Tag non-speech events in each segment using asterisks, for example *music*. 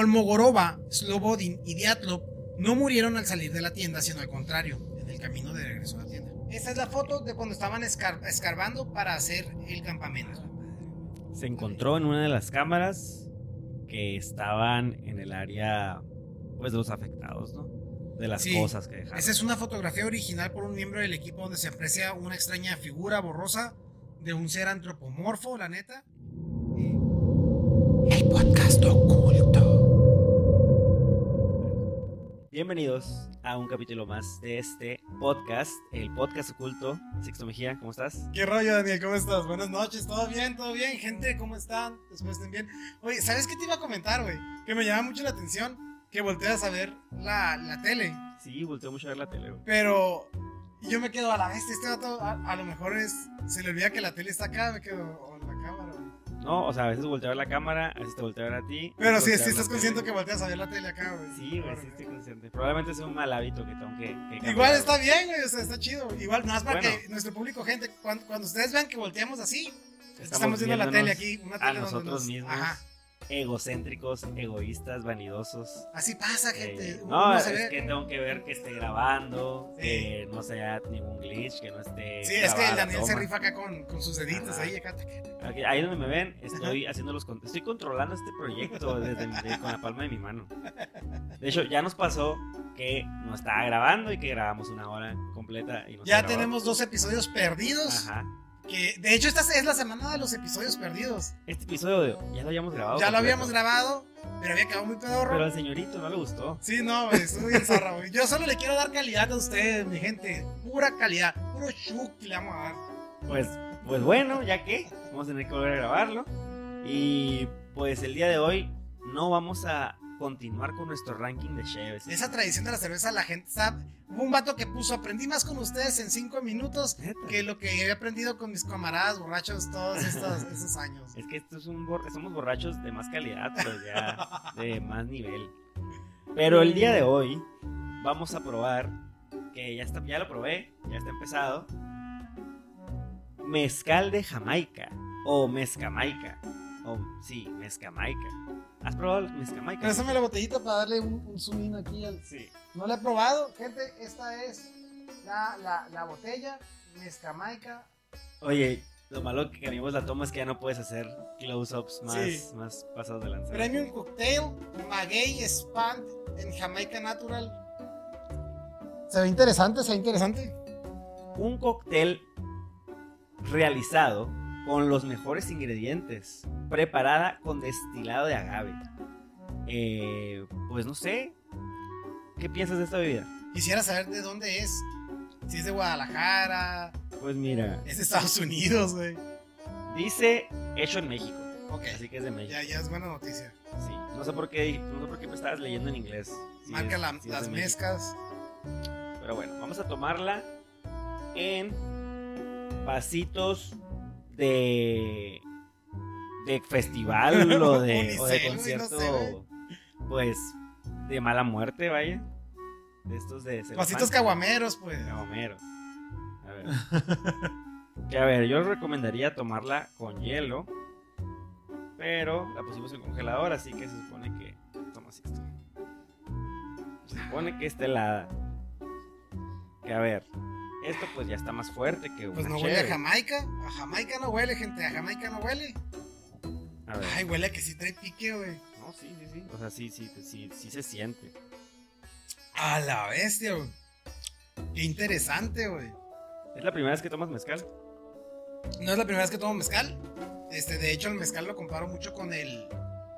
Kolmogorova, Slobodin y Diatlov no murieron al salir de la tienda, sino al contrario, en el camino de regreso a la tienda. Esta es la foto de cuando estaban escar- escarbando para hacer el campamento. Se encontró en una de las cámaras que estaban en el área, pues, de los afectados, ¿no? De las Sí. cosas que dejaron. Esa es una fotografía original por un miembro del equipo donde se aprecia una extraña figura borrosa de un ser antropomorfo, la neta. El podcast Bienvenidos a un capítulo más de este podcast, el podcast oculto. Sixto Mejía, ¿cómo estás? ¿Qué rollo, Daniel? ¿Cómo estás? Buenas noches, ¿todo bien? ¿Todo bien? Gente, ¿cómo están? Después estén bien. Oye, ¿sabes qué te iba a comentar, güey? Que me llama mucho la atención que volteas a ver la, la tele. Sí, volteó mucho a ver la tele, güey. Pero yo me quedo a la vez, este vato a, a lo mejor es, se le olvida que la tele está acá, me quedo No, o sea, a veces volteo a ver la cámara, a veces te volteo a ver a ti. a Pero sí, a sí estás consciente que volteas a ver la tele acá, güey. Sí, güey, sí estoy consciente. Probablemente es un mal hábito que tengo que, que cambiar, Igual está bien, güey, o sea, está chido. Igual, nada más para Bueno. que nuestro público, gente, cuando, cuando ustedes vean que volteamos así, estamos, Estamos viendo la tele aquí, una a tele donde nosotros nos- mismos. Ajá. Egocéntricos, egoístas, vanidosos. Así pasa, gente. Eh, Uno no, se es ve- que tengo que ver que esté grabando, Sí. que no sea ningún glitch, que no esté. Sí, es que el Daniel se rifa acá con, con sus deditos Ajá. ahí acá. Aquí- Ahí donde me ven, estoy haciendo los estoy controlando este proyecto desde con la palma de mi mano. De hecho, ya nos pasó que no estaba grabando y que grabamos una hora completa y no Ya tenemos dos episodios perdidos. Ajá. Que de hecho esta es la semana de los episodios perdidos. Este episodio ya lo habíamos grabado. ya lo habíamos grabado, pero había quedado muy pedorro. Pero al señorito no le gustó. Sí, no, estuvo bien zarra, güey. Yo solo le quiero dar calidad a ustedes, mi gente. Pura calidad, puro chuki le vamos a dar. Pues, pues bueno, ya que vamos a tener que volver a grabarlo. Y pues el día de hoy no vamos a continuar con nuestro ranking de Cheves. Esa tradición de la cerveza, la gente sabe. Hubo un vato que puso, aprendí más con ustedes en cinco minutos Neta. que lo que había aprendido con mis camaradas borrachos todos estos, *laughs* esos años. Es que estos son bor- somos borrachos de más calidad, pero ya *laughs* de más nivel. Pero el día de hoy vamos a probar, que ya, está, ya lo probé, ya está empezado, mezcal de Jamaica o mezcamaica. O sí, mezcamaica. ¿Has probado el mezcamaica? Préstame la botellita para darle un, un zoom in aquí. al- Sí. No la he probado, gente. Esta es la, la, la botella Mezcamaica. Oye, lo malo que cambiamos la toma es que ya no puedes hacer close-ups más, Sí. más pasados de lanza. Premium Cocktail Maguey Spand en Jamaica Natural. Se ve interesante, se ve interesante. un cóctel realizado con los mejores ingredientes, preparada con destilado de agave. Eh, pues no sé, ¿qué piensas de esta bebida? Quisiera saber de dónde es. Si es de Guadalajara, Pues mira, es de Estados Unidos, güey. dice hecho en México, Ok, así que es de México. ya, ya es buena noticia. Sí, no sé por qué, no sé por qué me estabas leyendo en inglés. Marca es- la- las mezclas. Pero bueno, vamos a tomarla en vasitos de de festival o *laughs* de, o de no concierto, pues de mala muerte, vaya. De estos de celofán. caguameros, pues. Caguameros. A ver. *laughs* que a ver, yo recomendaría tomarla con hielo. Pero la pusimos en congelador, así que se supone que. Toma así esto. Se supone que está helada. Que a ver. Esto pues ya está más fuerte que Pues no huele a. Jamaica. A Jamaica no huele, gente. A Jamaica no huele. A ver. Ay, huele a que sí trae pique, güey. No, sí, sí, sí. O sea, sí, sí, sí, sí se siente. A la bestia, güey. Qué interesante, güey. ¿Es la primera vez que tomas mezcal? No es la primera vez que tomo mezcal. Este, de hecho, el mezcal lo comparo mucho con el,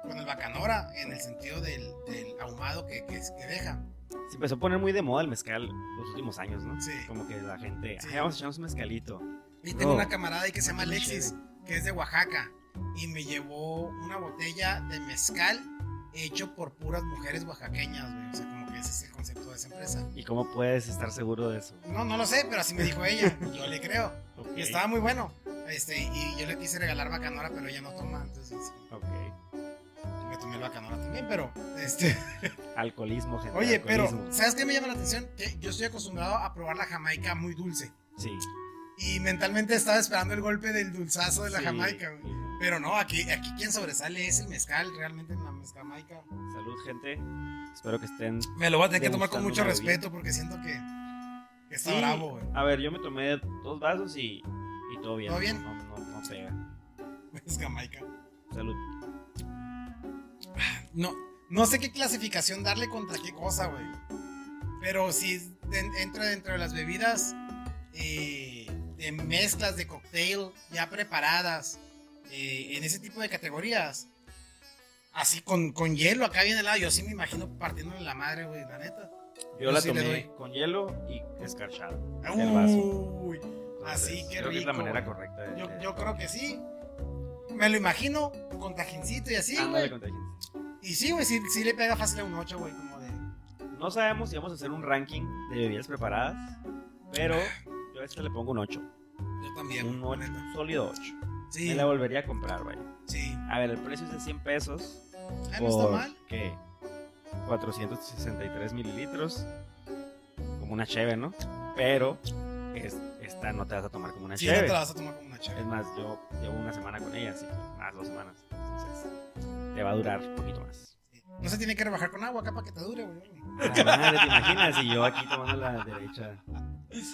con el bacanora, en el sentido del, del ahumado que, que, que deja. Se empezó a poner muy de moda el mezcal los últimos años, ¿no? Sí. Como que la gente, Sí. "Ay, vamos a echarnos un mezcalito. Y tengo No. una camarada ahí que se llama Alexis, que es de Oaxaca. Y me llevó una botella de mezcal hecho por puras mujeres oaxaqueñas, güey. O sea, como que ese es el concepto de esa empresa. ¿Y cómo puedes estar seguro de eso? No, no lo sé, pero así me dijo ella. *laughs* Yo le creo. Ok, Y estaba muy bueno. Este, y yo le quise regalar bacanora, pero ella no toma. Entonces, ok. Tomé el bacanora también, pero este. *laughs* Alcoholismo, gente. Oye, pero. ¿sabes qué me llama la atención? Que yo estoy acostumbrado a probar la jamaica muy dulce. Sí. Y mentalmente estaba esperando el golpe del dulzazo de la Sí, jamaica, güey. sí. Pero no, aquí, aquí quien sobresale es el mezcal, realmente en la mezcamaica. Salud, gente. Espero que estén. Me lo voy a tener que tomar con mucho respeto porque siento que, que está Sí, bravo, güey. A ver, yo me tomé dos vasos y, y todo bien. ¿Todo bien? No, no, no pega. *laughs* Mezcamaica. Salud. No, no sé qué clasificación darle contra qué cosa, güey. Pero si entra dentro de las bebidas eh, de mezclas de cocktail ya preparadas eh, en ese tipo de categorías. Así con, con hielo acá bien helado, yo sí me imagino partiéndole la madre, güey, la neta. Yo Yo la sí tomé con hielo y escarchado. El vaso. Uy, así, qué creo que es la manera correcta. de- Yo, de- yo creo que sí. Me lo imagino con tajincito y así, güey. Y sí, güey, sí, sí le pega fácil a un 8, güey, como de... No sabemos si vamos a hacer un ranking de bebidas preparadas, pero yo a este le pongo un 8. Yo también. Un, la 8, neta. un sólido 8. Sí, Me la volvería a comprar, vaya. sí. A ver, el precio es de 100 pesos. Ah, no está mal. ¿qué? 463 mililitros. Como una cheve, ¿no? Pero es- esta no te vas a tomar como una Sí, no te la vas a tomar como una chave. Es más, yo llevo una semana con ella, así que más dos semanas. Entonces, te va a durar un poquito más. No se tiene que rebajar con agua acá para que te dure, güey. La madre, ¿te imaginas? Y yo aquí tomando la derecha.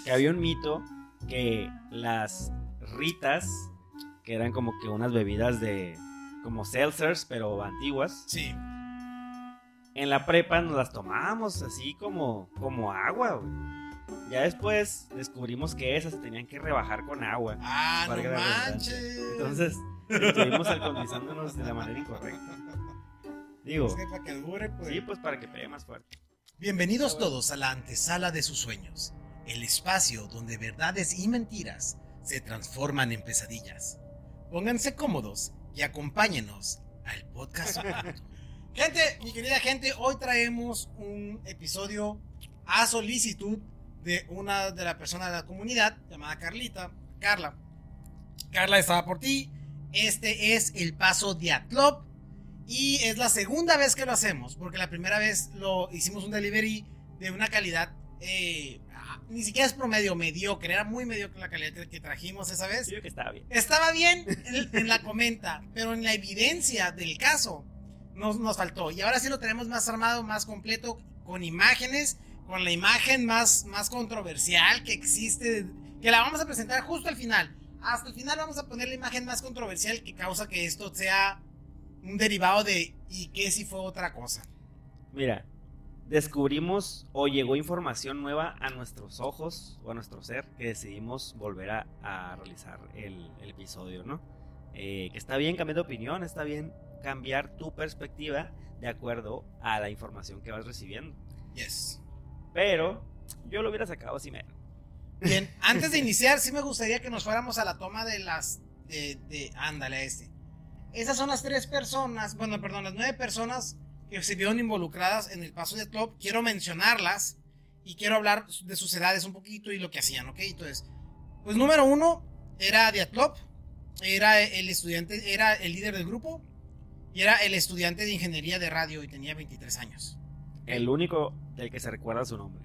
Que había un mito que las ritas, que eran como que unas bebidas de. como seltzers, pero antiguas, Sí. en la prepa nos las tomábamos así como, como agua, güey. Ya después descubrimos que esas se tenían que rebajar con agua. Ah, no manches. Entonces, estuvimos alcoholizándonos de la manera incorrecta. Digo, Es que para que dure, pues. sí, pues para que pegue más fuerte. Bienvenidos todos a la antesala de sus sueños, el espacio donde verdades y mentiras se transforman en pesadillas. Pónganse cómodos y acompáñenos al podcast. *laughs* gente, mi querida gente, hoy traemos un episodio a solicitud de una de las personas de la comunidad llamada Carlita, Carla. Carla estaba por ti. Este es el paso de Atlop. Y es la segunda vez que lo hacemos, porque la primera vez lo hicimos un delivery de una calidad, eh, ah, ni siquiera es promedio, mediocre, era muy mediocre la calidad que, trajimos esa vez. Creo que estaba bien. Estaba bien en, en la comenta, pero en la evidencia del caso nos, nos faltó. Y ahora sí lo tenemos más armado, más completo, con imágenes, con la imagen más, más controversial que existe, que la vamos a presentar justo al final. Hasta el final vamos a poner la imagen más controversial que causa que esto sea un derivado de y que si fue otra cosa. Mira, descubrimos o llegó información nueva a nuestros ojos o a nuestro ser que decidimos volver a, a realizar el, el episodio, ¿no? Eh, que está bien cambiar de opinión, está bien cambiar tu perspectiva de acuerdo a la información que vas recibiendo. Yes. Pero yo lo hubiera sacado así mero. Bien, antes de iniciar, sí me gustaría que nos fuéramos a la toma de las. de. de ándale, este. Esas son las tres personas, bueno, perdón, las nueve personas que se vieron involucradas en el paso de Club. Quiero mencionarlas y quiero hablar de sus edades un poquito y lo que hacían, ¿ok? Entonces, pues número uno era Diatlop, era el estudiante, era el líder del grupo y era el estudiante de ingeniería de radio y tenía 23 años. El único del que se recuerda su nombre.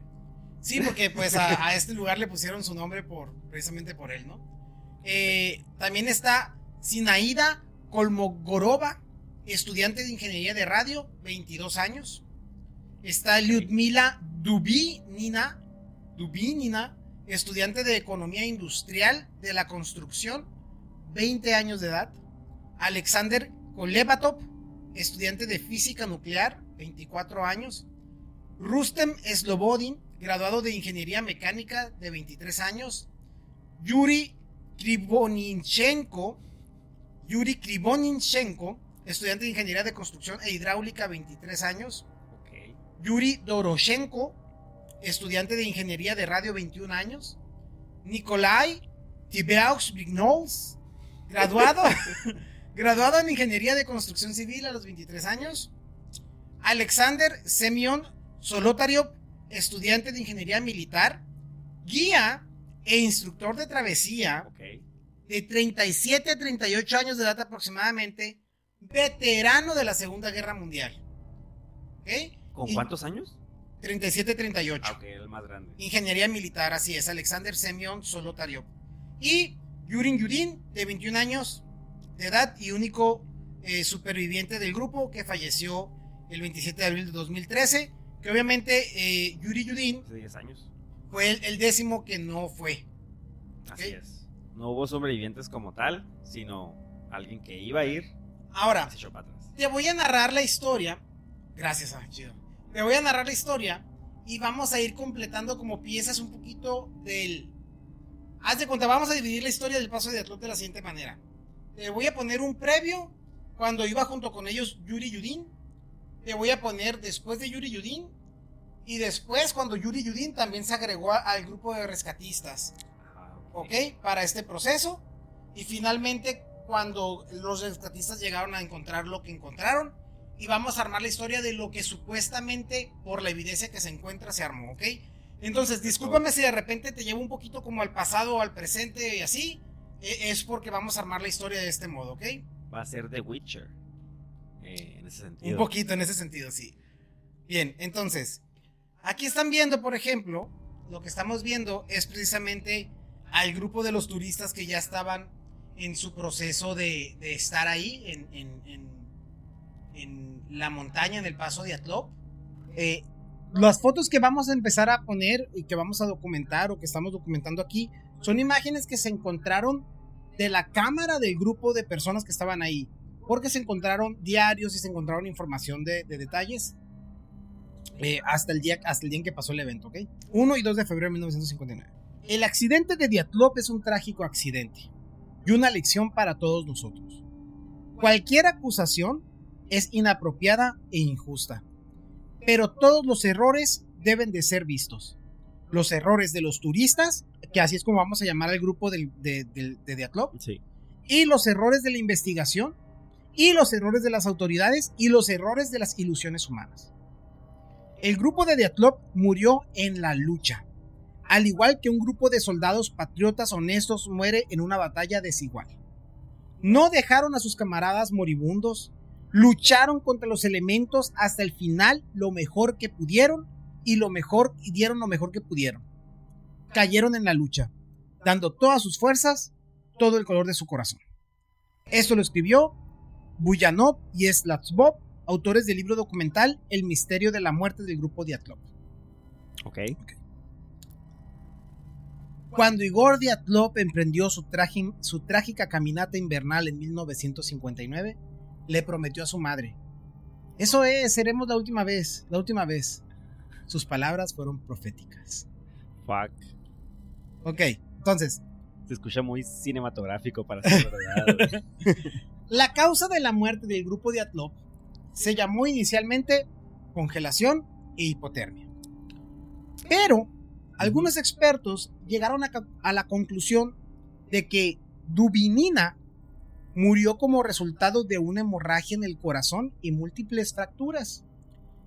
Sí, porque pues a, a este lugar le pusieron su nombre por precisamente por él, ¿no? Eh, también está Sinaída Kolmogorova, estudiante de ingeniería de radio, 22 años. Está Lyudmila Dubinina, Dubinina, estudiante de economía industrial de la construcción, 20 años de edad. Alexander Kolevatov, estudiante de física nuclear, 24 años. Rustem Slobodin, graduado de Ingeniería Mecánica de 23 años. Yuri Krivonichenko, Yuri Krivonichenko, estudiante de Ingeniería de Construcción e Hidráulica, 23 años. Yuri Doroshenko, estudiante de Ingeniería de Radio, 21 años. Nikolai Tibeaux Vignols, graduado, *laughs* graduado en Ingeniería de Construcción Civil a los 23 años. Alexander Semyon Solotariov, estudiante de Ingeniería Militar, guía e instructor de travesía de 37 a 38 años de edad aproximadamente, veterano de la Segunda Guerra Mundial. ¿Ok? ¿Con Y- cuántos años? 37 38. Ah, ok, el más grande. Ingeniería militar, así es, Alexander Semyon Solotariov. Y Yurin Yurin, de 21 años, de edad y único eh, superviviente del grupo que falleció el 27 de abril de 2013. Que obviamente eh, Yuri Yudin. Hace 10 años. Fue el, décimo que no fue. Así es. No hubo sobrevivientes como tal, sino alguien que iba a ir. Ahora, te voy a narrar la historia. Gracias, a chido. Te voy a narrar la historia y vamos a ir completando como piezas un poquito del. Haz de cuenta, vamos a dividir la historia del paso de Atlot de la siguiente manera. Te voy a poner un previo cuando iba junto con ellos Yuri Yudin. Te voy a poner después de Yuri Yudin. Y después cuando Yuri Yudin también se agregó al grupo de rescatistas. ¿Ok? Para este proceso. Y finalmente cuando los rescatistas llegaron a encontrar lo que encontraron. Y vamos a armar la historia de lo que supuestamente, por la evidencia que se encuentra, se armó, ¿ok? Entonces, discúlpame si de repente te llevo un poquito como al pasado o al presente y así. E, es porque vamos a armar la historia de este modo, ¿ok? Va a ser The Witcher. Un poquito en ese sentido, sí. Bien, entonces, aquí están viendo, por ejemplo, lo que estamos viendo es precisamente al grupo de los turistas que ya estaban en su proceso de, estar ahí, en, en, la montaña, en el paso de Atlop. Eh, las fotos que vamos a empezar a poner y que vamos a documentar o que estamos documentando aquí son imágenes que se encontraron de la cámara del grupo de personas que estaban ahí, porque se encontraron diarios y se encontraron información de, detalles eh, hasta, el día, hasta el día en que pasó el evento, ¿ok? 1 y 2 de febrero de 1959. El accidente de Diatlop es un trágico accidente y una lección para todos nosotros. Cualquier acusación es inapropiada e injusta, pero todos los errores deben de ser vistos. Los errores de los turistas, que así es como vamos a llamar al grupo de, de, de, y los errores de la investigación, y los errores de las autoridades, y los errores de las ilusiones humanas. El grupo de Diatlov murió en la lucha al igual que un grupo de soldados patriotas honestos muere en una batalla desigual. No dejaron a sus camaradas moribundos, lucharon contra los elementos hasta el final lo mejor que pudieron y lo mejor y dieron lo mejor que pudieron. Cayeron en la lucha, dando todas sus fuerzas, todo el color de su corazón. Esto lo escribió Buyanov y Slatsbov, autores del libro documental El misterio de la muerte del grupo Diatlov. Okay. Cuando Igor Diatlov emprendió su, su trágica caminata invernal en 1959, le prometió a su madre, eso es, seremos la última vez, la última vez. Sus palabras fueron proféticas. Fuck. Ok, entonces. Se escucha muy cinematográfico para ser verdad. *laughs* la causa de la muerte del grupo Diatlov se llamó inicialmente congelación e hipotermia. Pero algunos expertos llegaron a, la conclusión de que Dubinina murió como resultado de una hemorragia en el corazón y múltiples fracturas.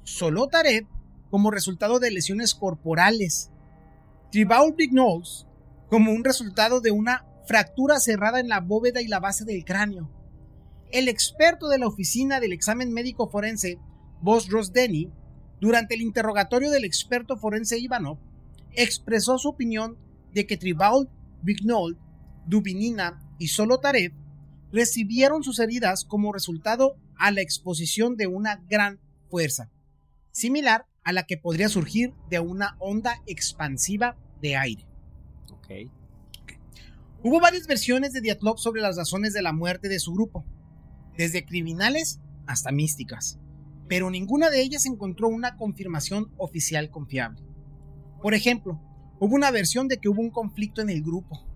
Solotarev como resultado de lesiones corporales. Tribaul Bignolls como un resultado de una fractura cerrada en la bóveda y la base del cráneo. El experto de la oficina del examen médico forense, Bos Rosdeni, durante el interrogatorio del experto forense Ivanov, expresó su opinión de que Tribal, Bignol, Dubinina y Solotarev recibieron sus heridas como resultado a la exposición de una gran fuerza, similar a la que podría surgir de una onda expansiva de aire. Hubo varias versiones de Diatlov sobre las razones de la muerte de su grupo, desde criminales hasta místicas, pero ninguna de ellas encontró una confirmación oficial confiable. Por ejemplo, hubo una versión de que hubo un conflicto en el grupo,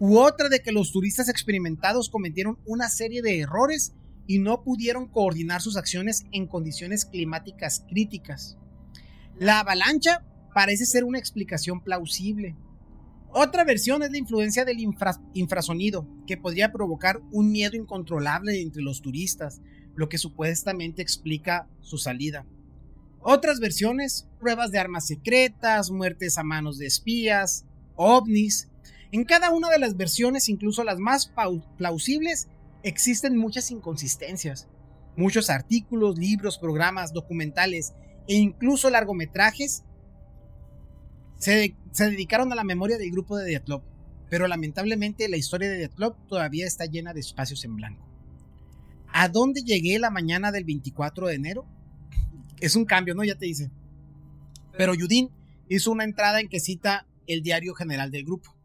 u otra de que los turistas experimentados cometieron una serie de errores y no pudieron coordinar sus acciones en condiciones climáticas críticas. La avalancha parece ser una explicación plausible. Otra versión es la influencia del infrasonido, que podría provocar un miedo incontrolable entre los turistas, lo que supuestamente explica su salida. Otras versiones, pruebas de armas secretas, muertes a manos de espías, ovnis. En cada una de las versiones, incluso las más plausibles, existen muchas inconsistencias. Muchos artículos, libros, programas, documentales e incluso largometrajes se, dedicaron a la memoria del grupo de Diatlov. pero lamentablemente la historia de Club todavía está llena de espacios en blanco. ¿A dónde llegué la mañana del 24 de enero? Es un cambio, ¿no? Ya te dice. Pero Yudin hizo una entrada en que cita el diario general del grupo,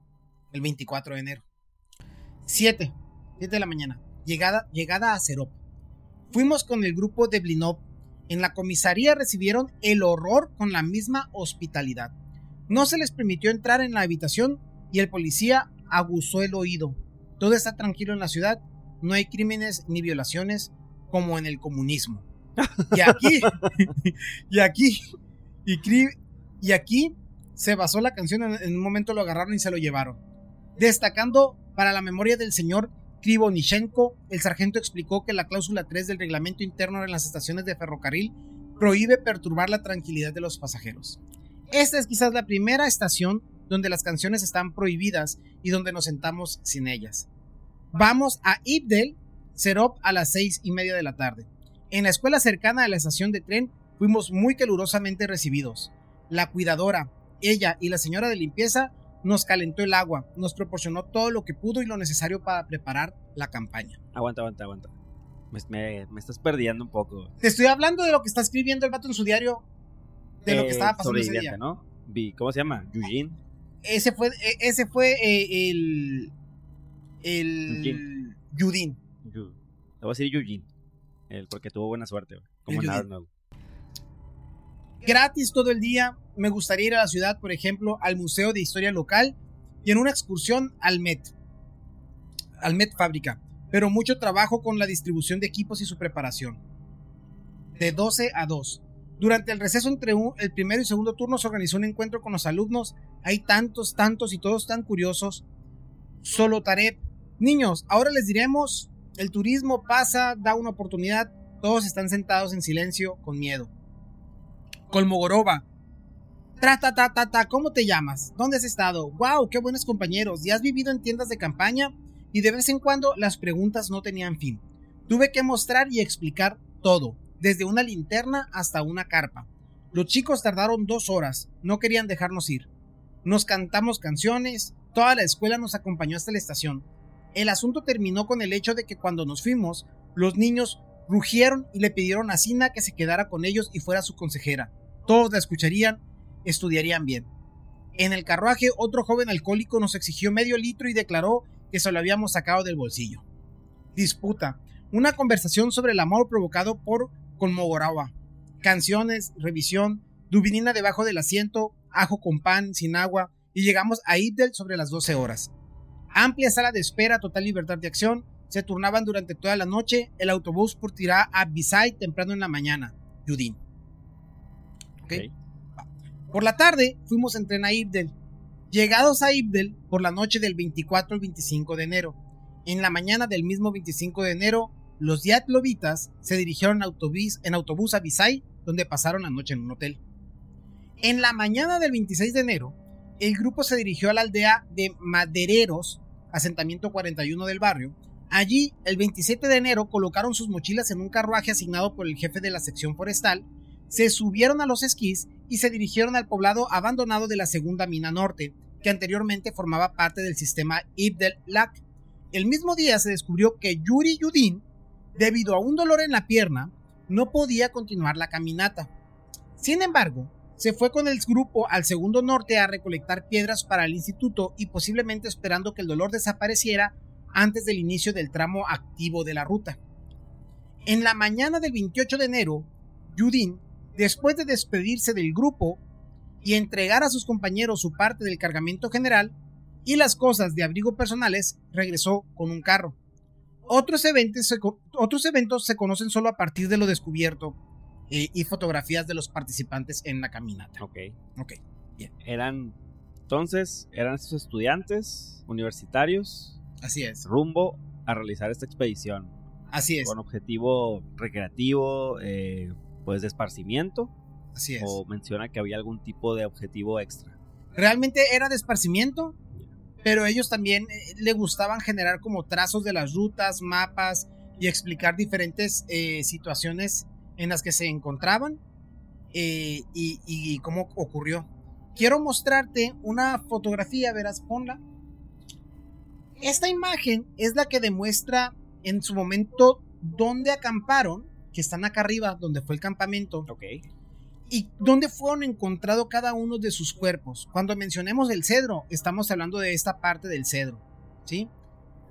el 24 de enero. 7, 7 de la mañana, llegada, llegada a Serop. Fuimos con el grupo de Blinov. En la comisaría recibieron el horror con la misma hospitalidad. No se les permitió entrar en la habitación y el policía aguzó el oído. Todo está tranquilo en la ciudad, no hay crímenes ni violaciones como en el comunismo. Y aquí, y aquí, y, aquí se basó la canción, en un momento lo agarraron y se lo llevaron. Destacando para la memoria del señor Krivonichenko, el sargento explicó que la cláusula 3 del reglamento interno en las estaciones de ferrocarril prohíbe perturbar la tranquilidad de los pasajeros. Esta es quizás la primera estación donde las canciones están prohibidas y donde nos sentamos sin ellas. Vamos a Ibdel, Serop a las seis y media de la tarde. En la escuela cercana a la estación de tren fuimos muy calurosamente recibidos. La cuidadora, ella y la señora de limpieza nos calentó el agua, nos proporcionó todo lo que pudo y lo necesario para preparar la campaña. Aguanta, aguanta, aguanta. Me, estás perdiendo un poco. Te estoy hablando de lo que está escribiendo el vato en su diario, de lo que eh, estaba pasando ese día. ¿no? ¿Cómo se llama? Eugene. Ese fue, e, ese fue el. El. Yudin. Le voy a decir Eugene. El, porque tuvo buena suerte, como en Gratis todo el día. Me gustaría ir a la ciudad, por ejemplo, al Museo de Historia Local y en una excursión al Met. Al Met Fábrica. Pero mucho trabajo con la distribución de equipos y su preparación. De 12 a 2. Durante el receso entre el primero y segundo turno se organizó un encuentro con los alumnos. Hay tantos, tantos y todos tan curiosos. Solo Tarep. Niños, ahora les diremos, el turismo pasa, da una oportunidad. Todos están sentados en silencio, con miedo. Colmogorova. Tra, ta, ta, ¿cómo te llamas? ¿Dónde has estado? ¡Wow! ¡Qué buenos compañeros! ¿Y has vivido en tiendas de campaña? Y de vez en cuando las preguntas no tenían fin. Tuve que mostrar y explicar todo desde una linterna hasta una carpa. Los chicos tardaron dos horas, no querían dejarnos ir. Nos cantamos canciones, toda la escuela nos acompañó hasta la estación. El asunto terminó con el hecho de que cuando nos fuimos, los niños rugieron y le pidieron a Sina que se quedara con ellos y fuera su consejera. Todos la escucharían, estudiarían bien. En el carruaje, otro joven alcohólico nos exigió medio litro y declaró que se lo habíamos sacado del bolsillo. Disputa. Una conversación sobre el amor provocado por con Mogoragua. Canciones, revisión, dubinina debajo del asiento, ajo con pan, sin agua, y llegamos a Ibdel sobre las 12 horas. Amplia sala de espera, total libertad de acción, se turnaban durante toda la noche, el autobús partirá a Bisay temprano en la mañana, Yudin. Por la tarde fuimos en tren a Ibdel. Llegados a Ibdel por la noche del 24 al 25 de enero. En la mañana del mismo 25 de enero los Diatlovitas se dirigieron en autobús, a Visay, donde pasaron la noche en un hotel. En la mañana del 26 de enero, el grupo se dirigió a la aldea de Madereros, asentamiento 41 del barrio. Allí, el 27 de enero, colocaron sus mochilas en un carruaje asignado por el jefe de la sección forestal, se subieron a los esquís y se dirigieron al poblado abandonado de la segunda mina norte, que anteriormente formaba parte del sistema Ibdel Lak. El mismo día se descubrió que Yuri Yudin debido a un dolor en la pierna, no podía continuar la caminata. Sin embargo, se fue con el grupo al segundo norte a recolectar piedras para el instituto y posiblemente esperando que el dolor desapareciera antes del inicio del tramo activo de la ruta. En la mañana del 28 de enero, Judin, después de despedirse del grupo y entregar a sus compañeros su parte del cargamento general y las cosas de abrigo personales, regresó con un carro. Otros eventos, se, otros eventos se conocen solo a partir de lo descubierto eh, y fotografías de los participantes en la caminata. Ok. Ok, bien. Eran, entonces, eran estos estudiantes universitarios. Así es. Rumbo a realizar esta expedición. Así es. Con objetivo recreativo, eh, pues de esparcimiento. Así es. O menciona que había algún tipo de objetivo extra. Realmente era de esparcimiento, pero ellos también eh, le gustaban generar como trazos de las rutas, mapas y explicar diferentes eh, situaciones en las que se encontraban eh, y, cómo ocurrió. Quiero mostrarte una fotografía, verás, ponla. Esta imagen es la que demuestra en su momento dónde acamparon, que están acá arriba, donde fue el campamento. Ok. Y dónde fueron encontrados cada uno de sus cuerpos. Cuando mencionemos el cedro, estamos hablando de esta parte del cedro, ¿sí?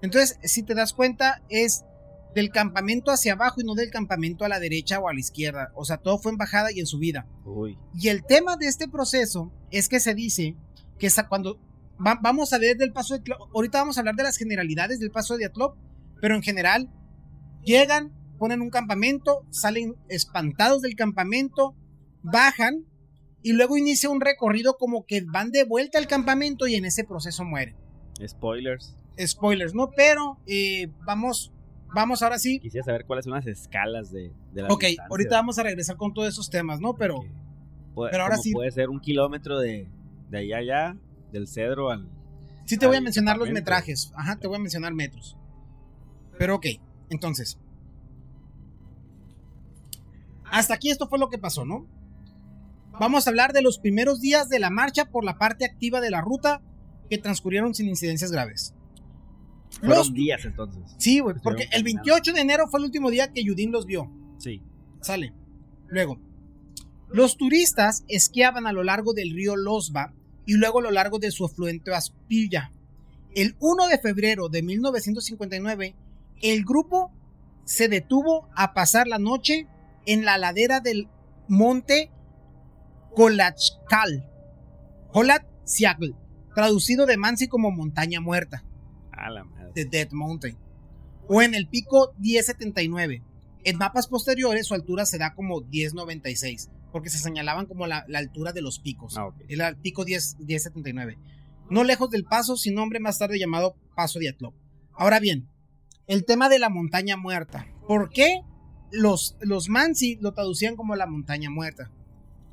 Entonces, si te das cuenta, es del campamento hacia abajo y no del campamento a la derecha o a la izquierda. O sea, todo fue en bajada y en subida. Uy. Y el tema de este proceso es que se dice que cuando va- vamos a ver del paso de Tlop, ahorita vamos a hablar de las generalidades del paso de Atlop, pero en general llegan, ponen un campamento, salen espantados del campamento, bajan y luego inicia un recorrido como que van de vuelta al campamento y en ese proceso mueren. Spoilers. Spoilers, ¿no? Pero eh, vamos, vamos ahora sí. Quisiera saber cuáles son las escalas de, de la Ok, ahorita vamos a regresar con todos esos temas, ¿no? Pero puede- pero ahora sí- Puede ser un kilómetro de, de allá a allá, del cedro al. Sí te voy a mencionar los metrajes. Ajá, te voy a mencionar metros. Pero ok, entonces. Hasta aquí esto fue lo que pasó, ¿no? Vamos a hablar de los primeros días de la marcha por la parte activa de la ruta que transcurrieron sin incidencias graves. Fueron Los- días entonces. sí, güey, porque el caminando. 28 de enero fue el último día que Yudin los vio. Sí. Sale. Luego, los turistas esquiaban a lo largo del río Losba y luego a lo largo de su afluente Aspilla. El 1 de febrero de 1959, el grupo se detuvo a pasar la noche en la ladera del monte Colachcal, Siagl, traducido de Mansi como montaña muerta. A la madre. The Dead Mountain. O en el pico 1079. En mapas posteriores su altura se da como 1096, porque se señalaban como la, la altura de los picos. Ah. El pico 10, 1079. No lejos del paso, sin nombre más tarde llamado Paso de Atlop. Ahora bien, el tema de la montaña muerta. ¿Por qué los, los Mansi lo traducían como la montaña muerta?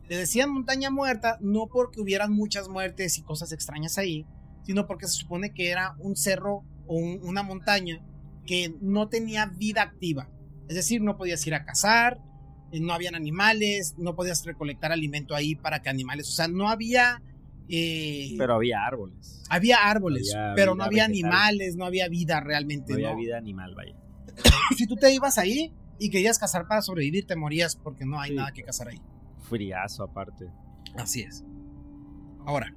Le decían montaña muerta no porque hubieran muchas muertes y cosas extrañas ahí, sino porque se supone que era un cerro o un- una montaña que no tenía vida activa. Es decir, no podías ir a cazar, eh, no habían animales, no podías recolectar alimento ahí para que animales, o sea, no había... eh, Pero había árboles. había árboles, había pero no había vegetal. animales, no había vida realmente. No había ¿no? vida animal, vaya. Si tú te ibas ahí y querías cazar para sobrevivir, te morías porque no hay Sí. nada que cazar ahí. Friazo aparte. Así es. Ahora,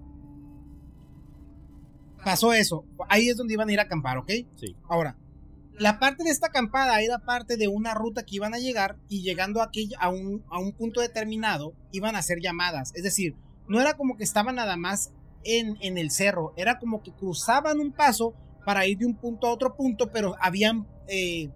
pasó eso. Ahí es donde iban a ir a acampar, ¿ok? Sí. Ahora, la parte de esta acampada era parte de una ruta que iban a llegar y llegando aquí a un, a un punto determinado iban a hacer llamadas. Es decir, no era como que estaban nada más en, en el cerro, era como que cruzaban un paso para ir de un punto a otro punto, pero habían eh,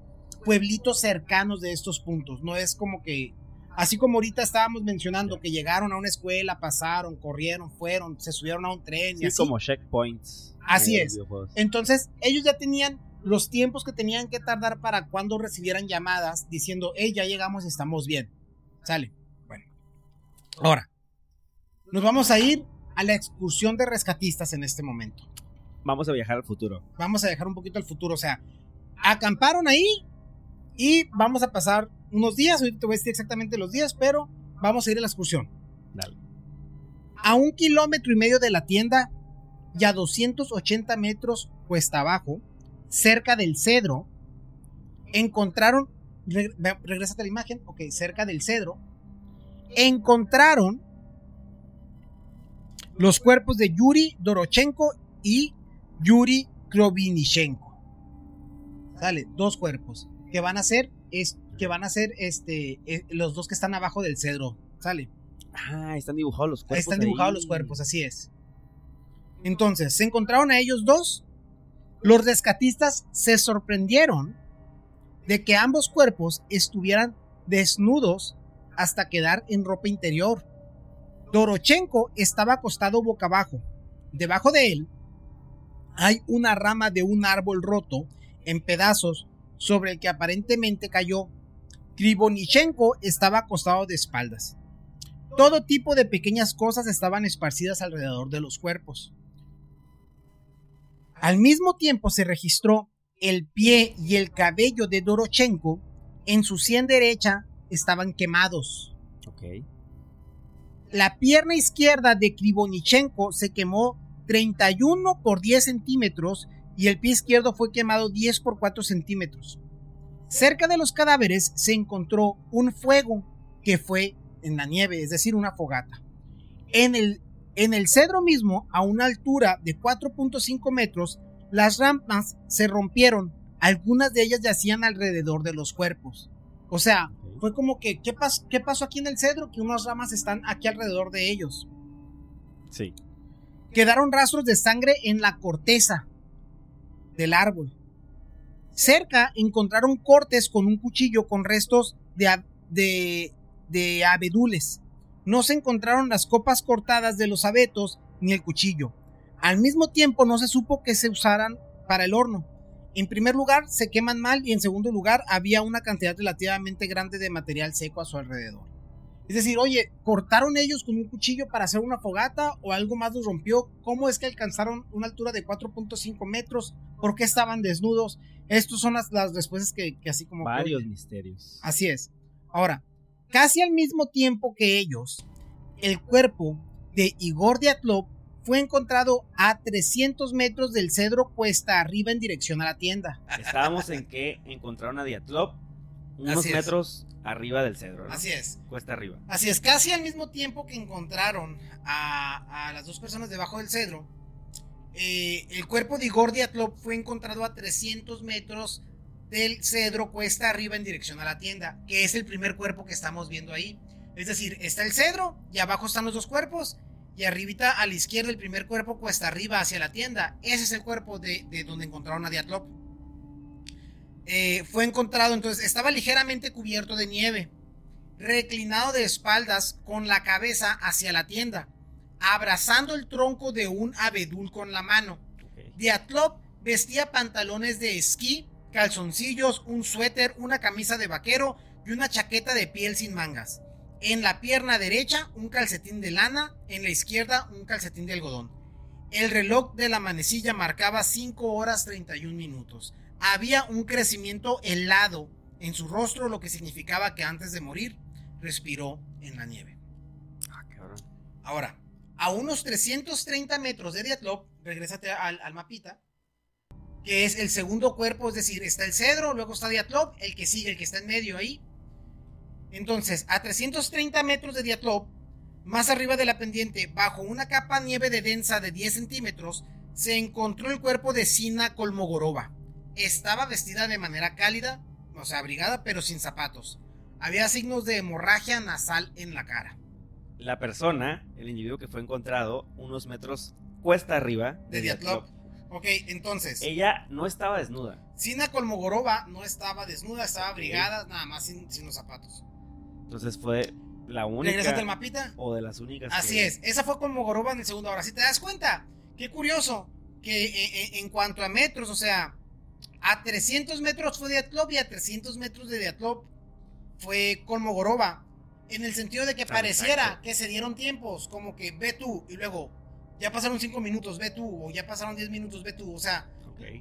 pueblitos cercanos de estos puntos. No es como que, así como ahorita estábamos mencionando, que llegaron a una escuela, pasaron, corrieron, fueron, se subieron a un tren y Sí, así. como checkpoints. Así es. Entonces, ellos ya tenían los tiempos que tenían que tardar para cuando recibieran llamadas diciendo, hey, ya llegamos y estamos bien. Sale. Bueno. Ahora, nos vamos a ir a la excursión de rescatistas en este momento. Vamos a viajar al futuro. Vamos a dejar un poquito el futuro. O sea, acamparon ahí y vamos a pasar unos días. Ahorita te voy a decir exactamente los días, pero vamos a ir a la excursión. Dale. A un kilómetro y medio de la tienda y a 280 metros cuesta abajo, cerca del cedro, encontraron, re- ve- regrésate a la imagen, ok, cerca del cedro, encontraron los cuerpos de Yuri Dorochenko y Yuri Krovinichenko. Sale, dos cuerpos que van a ser, es, que van a ser este, eh, los dos que están abajo del cedro. Sale. Ah, están dibujados los cuerpos. Están dibujados ahí. los cuerpos, así es. Entonces, se encontraron a ellos dos. Los rescatistas se sorprendieron de que ambos cuerpos estuvieran desnudos hasta quedar en ropa interior. Dorochenko estaba acostado boca abajo. Debajo de él hay una rama de un árbol roto en pedazos sobre el que aparentemente cayó. Krivonichenko estaba acostado de espaldas. Todo tipo de pequeñas cosas estaban esparcidas alrededor de los cuerpos. Al mismo tiempo se registró el pie y el cabello de Dorochenko en su sien derecha estaban quemados. La pierna izquierda de Krivonichenko se quemó 31 por 10 centímetros y el pie izquierdo fue quemado 10 por 4 centímetros. Cerca de los cadáveres se encontró un fuego que fue en la nieve, es decir, una fogata. En el, en el cedro mismo, a una altura de 4.5 metros, las rampas se rompieron. Algunas de ellas yacían alrededor de los cuerpos. O sea, fue como que, ¿qué, ¿qué pasó aquí en el cedro? Que unas ramas están aquí alrededor de ellos. Sí. Quedaron rastros de sangre en la corteza del árbol. Cerca encontraron cortes con un cuchillo con restos de, de, abedules. No se encontraron las copas cortadas de los abetos ni el cuchillo. Al mismo tiempo no se supo que se usaran para el horno. En primer lugar, se queman mal y en segundo lugar, había una cantidad relativamente grande de material seco a su alrededor. Es decir, oye, ¿cortaron ellos con un cuchillo para hacer una fogata o algo más los rompió? ¿Cómo es que alcanzaron una altura de 4.5 metros? ¿Por qué estaban desnudos? Estas son las, respuestas que, así como... Varios misterios. Así es. Ahora, casi al mismo tiempo que ellos, el cuerpo de Igor Diatlov fue encontrado a 300 metros del cedro cuesta arriba en dirección a la tienda. Estábamos en que encontraron a Diatlov unos metros arriba del cedro. Así es. Cuesta arriba. Así es, casi al mismo tiempo que encontraron a, las dos personas debajo del cedro, eh, el cuerpo de Igor Diatlov fue encontrado a 300 metros del cedro cuesta arriba en dirección a la tienda, que es el primer cuerpo que estamos viendo ahí. Es decir, está el cedro y abajo están los dos cuerpos y arribita a la izquierda el primer cuerpo cuesta arriba hacia la tienda. Ese es el cuerpo de, de donde encontraron a Diatlov. Eh, fue encontrado, entonces estaba ligeramente cubierto de nieve, reclinado de espaldas con la cabeza hacia la tienda, abrazando el tronco de un abedul con la mano. Diatlov vestía pantalones de esquí, calzoncillos, un suéter, una camisa de vaquero y una chaqueta de piel sin mangas. En la pierna derecha un calcetín de lana, en la izquierda un calcetín de algodón. El reloj de la manecilla marcaba 5 horas 31 minutos había un crecimiento helado en su rostro, lo que significaba que antes de morir respiró en la nieve. Ah, Ahora, a unos 330 metros de Diatlov, regrésate al, al, mapita, que es el segundo cuerpo, es decir, está el cedro, luego está Diatlov, el que sigue, el que está en medio ahí. Entonces, a 330 metros de Diatlov, más arriba de la pendiente, bajo una capa nieve de densa de 10 centímetros, se encontró el cuerpo de Sina Kolmogorova estaba vestida de manera cálida, o sea, abrigada, pero sin zapatos. Había signos de hemorragia nasal en la cara. La persona, el individuo que fue encontrado unos metros cuesta arriba de, Diatlov. Ok, entonces. Ella no estaba desnuda. Sina Kolmogorova no estaba desnuda, estaba abrigada, nada más sin, los zapatos. Entonces fue la única. ¿Regresaste al mapita? O de las únicas. Así es, esa fue Kolmogorova en el segundo. Ahora, si te das cuenta, qué curioso que eh, eh, en cuanto a metros, o sea, a 300 metros fue Diatlov y a 300 metros de Diatlov fue Kolmogorova. En el sentido de que pareciera que se dieron tiempos, como que ve tú y luego ya pasaron 5 minutos, ve tú, o ya pasaron 10 minutos, ve tú. O sea,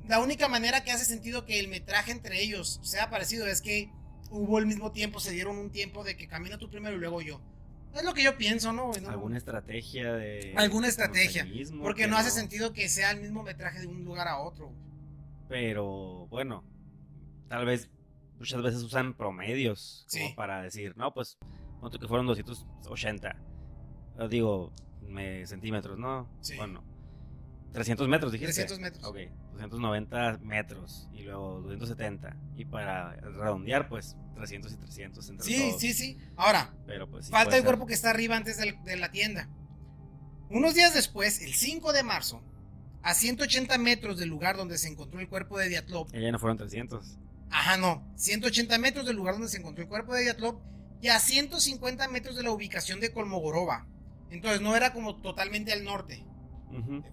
la única manera que hace sentido que el metraje entre ellos sea parecido es que hubo el mismo tiempo, se dieron un tiempo de que camina tú primero y luego yo. Es lo que yo pienso, ¿no? Alguna estrategia de. Alguna estrategia. Porque no, hace sentido que sea el mismo metraje de un lugar a otro. Pero bueno, tal vez muchas veces usan promedios como para decir, no, pues, cuánto que fueron 280. Digo, centímetros, ¿no? Sí. Bueno, 300 metros, dijiste. 300 metros. Ok, 290 metros y luego 270. Y para redondear, pues 300 y 300 entre Sí, sí, sí. Ahora, Pero pues, falta el cuerpo que está arriba antes de la tienda. Unos días después, el 5 de marzo, a 180 metros del lugar donde se encontró el cuerpo de Diatlov. Ella no fueron 300. Ajá, no. 180 metros del lugar donde se encontró el cuerpo de Diatlov y a 150 metros de la ubicación de Kolmogorova. Entonces no era como totalmente al norte.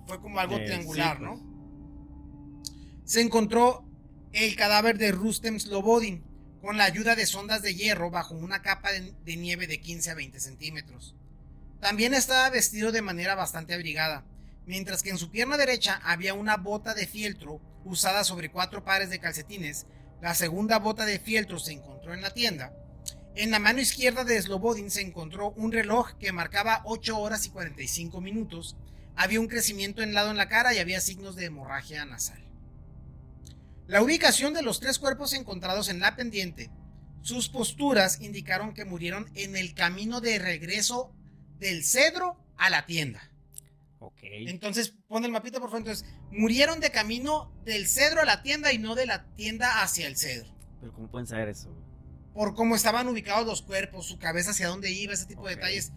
Fue como algo triangular, ¿no? Pues. Se encontró el cadáver de Rustem Slobodin con la ayuda de sondas de hierro bajo una capa de nieve de 15 a 20 centímetros. También estaba vestido de manera bastante abrigada mientras que en su pierna derecha había una bota de fieltro usada sobre cuatro pares de calcetines. La segunda bota de fieltro se encontró en la tienda. En la mano izquierda de Slobodin se encontró un reloj que marcaba 8 horas y 45 minutos. Había un crecimiento en lado en la cara y había signos de hemorragia nasal. La ubicación de los tres cuerpos encontrados en la pendiente, sus posturas indicaron que murieron en el camino de regreso del cedro a la tienda. Ok. Entonces, pon el mapita por favor. Entonces, murieron de camino del cedro a la tienda y no de la tienda hacia el cedro. Pero ¿cómo pueden saber eso? Por cómo estaban ubicados los cuerpos, su cabeza hacia dónde iba, ese tipo de Ok. detalles.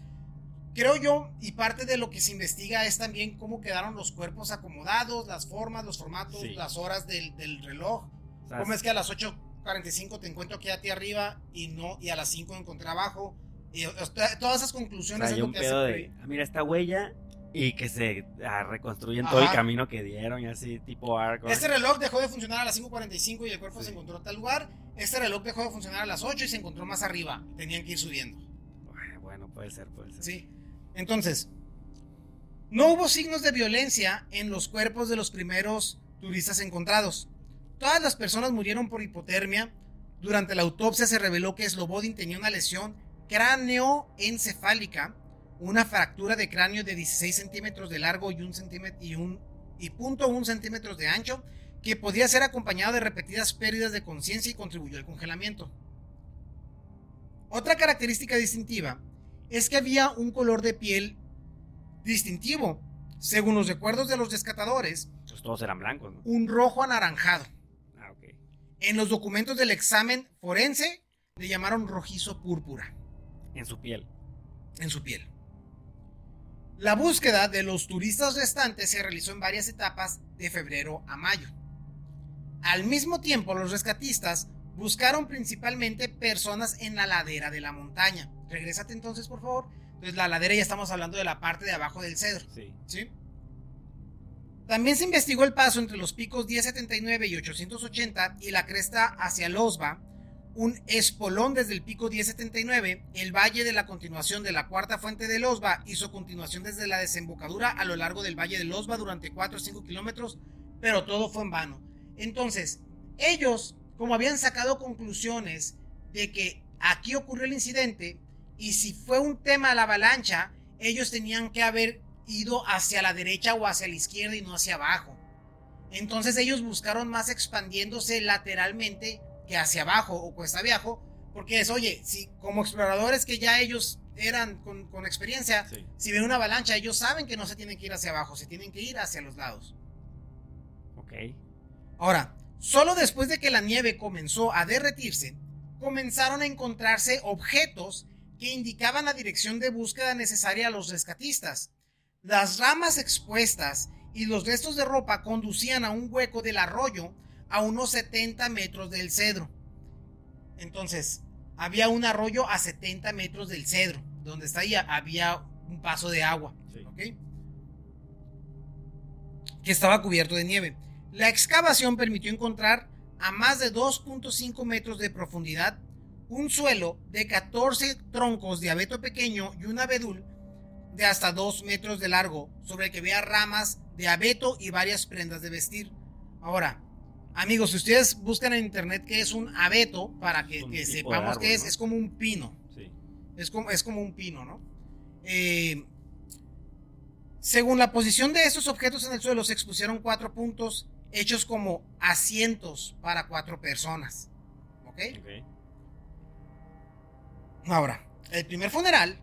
Creo yo, y parte de lo que se investiga es también cómo quedaron los cuerpos acomodados, las formas, los formatos, Sí. las horas del, del reloj. O sea, ¿Cómo es que a las 8.45 te encuentro aquí a ti arriba y no y a las 5 encontré abajo? Y, o todas esas o conclusiones sea, es hay lo un que pedo hace de, ah, mira esta huella y que se ah, reconstruyen todo el camino que dieron y así, tipo arco. Este reloj dejó de funcionar a las 5.45 y el cuerpo Sí. se encontró en tal lugar. Este reloj dejó de funcionar a las 8 y se encontró más arriba. Tenían que ir subiendo. Bueno, puede ser, puede ser. Sí. Entonces, no hubo signos de violencia en los cuerpos de los primeros turistas encontrados. Todas las personas murieron por hipotermia. Durante la autopsia se reveló que Slobodin tenía una lesión cráneoencefálica, una fractura de cráneo de 16 centímetros de largo y un centímetro y un y punto un centímetros de ancho, que podía ser acompañado de repetidas pérdidas de conciencia y contribuyó al congelamiento. Otra característica distintiva es que había un color de piel distintivo. Según los recuerdos de los rescatadores, Pues todos eran blancos, ¿no? un rojo anaranjado. Ah, ok. En los documentos del examen forense le llamaron rojizo púrpura En su piel. en su piel. La búsqueda de los turistas restantes se realizó en varias etapas de febrero a mayo. Al mismo tiempo, los rescatistas buscaron principalmente personas en la ladera de la montaña. Regrésate entonces, por favor. Entonces, la ladera ya estamos hablando de la parte de abajo del cedro. Sí. ¿sí? También se investigó el paso entre los picos 1079 y 880 y la cresta hacia Losba, un espolón desde el pico 1079, el valle de la continuación de la cuarta fuente de Losba hizo continuación desde la desembocadura a lo largo del valle de Losba durante 4 o 5 kilómetros, pero todo fue en vano. Entonces, ellos, como habían sacado conclusiones de que aquí ocurrió el incidente, y si fue un tema la avalancha, ellos tenían que haber ido hacia la derecha o hacia la izquierda y no hacia abajo. Entonces ellos buscaron más expandiéndose lateralmente que hacia abajo o cuesta abajo, porque es, oye, si como exploradores que ya ellos eran con, con experiencia, Sí. si ven una avalancha, ellos saben que no se tienen que ir hacia abajo, se tienen que ir hacia los lados. Ok. Ahora, solo después de que la nieve comenzó a derretirse, comenzaron a encontrarse objetos que indicaban la dirección de búsqueda necesaria a los rescatistas. Las ramas expuestas y los restos de ropa conducían a un hueco del arroyo a unos 70 metros del cedro. Entonces, había un arroyo a 70 metros del cedro, donde está ahí había un paso de agua. Sí. ¿ok? que estaba cubierto de nieve. La excavación permitió encontrar a más de 2.5 metros de profundidad un suelo de 14 troncos de abeto pequeño y un abedul de hasta 2 metros de largo, sobre el que había ramas de abeto y varias prendas de vestir. Ahora, amigos, si ustedes buscan en internet qué es un abeto, para que, sepamos qué es, ¿no? es como un pino. Sí. Es como, es como un pino, ¿no? Eh, según la posición de estos objetos en el suelo, se expusieron cuatro puntos hechos como asientos para cuatro personas. ¿Ok? Ok. Ahora, el primer funeral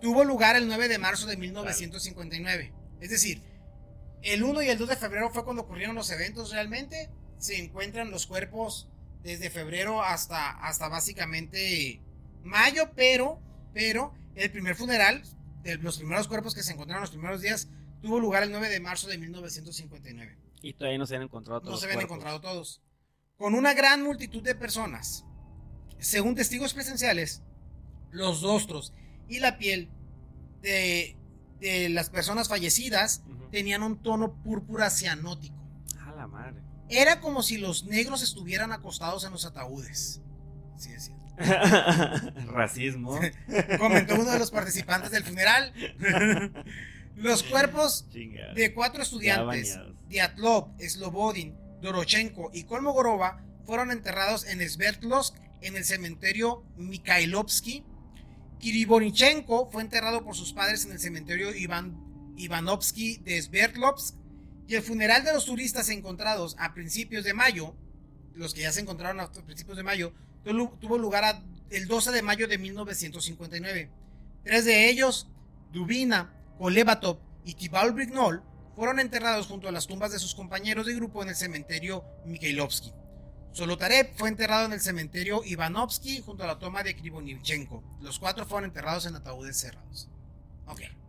tuvo lugar el 9 de marzo de 1959. Es decir, el 1 y el 2 de febrero fue cuando ocurrieron los eventos realmente. Se encuentran los cuerpos desde febrero hasta, hasta básicamente mayo, pero, pero el primer funeral, de los primeros cuerpos que se encontraron los primeros días, tuvo lugar el 9 de marzo de 1959 Y todavía no se han encontrado todos no se habían cuerpos. encontrado todos. Con una gran multitud de personas. Según testigos presenciales, los rostros y la piel de, de las personas fallecidas. Tenían un tono púrpura cianótico. A la madre. Era como si los negros estuvieran acostados en los ataúdes. Sí, es cierto. *laughs* Racismo. *laughs* Comentó uno de los participantes del funeral. *laughs* Los cuerpos de cuatro estudiantes. Diatlov, Slobodin, Dorochenko y Kolmogorova, fueron enterrados en Sverdlovsk, en el cementerio Mikhailovsky. Kiribonichenko fue enterrado por sus padres en el cementerio Ivan, Ivanovsky de Sverdlovsk. y el funeral de los turistas encontrados a principios de mayo, los que ya se encontraron a principios de mayo, tuvo lugar el 12 de mayo de 1959. Tres de ellos, Dubina, Kolevatov y Tibal Brignol, fueron enterrados junto a las tumbas de sus compañeros de grupo en el cementerio Mikhailovsky. Solotarev fue enterrado en el cementerio Ivanovsky junto a la toma de Krivonivchenko. Los cuatro fueron enterrados en ataúdes cerrados. Ok, muy bien.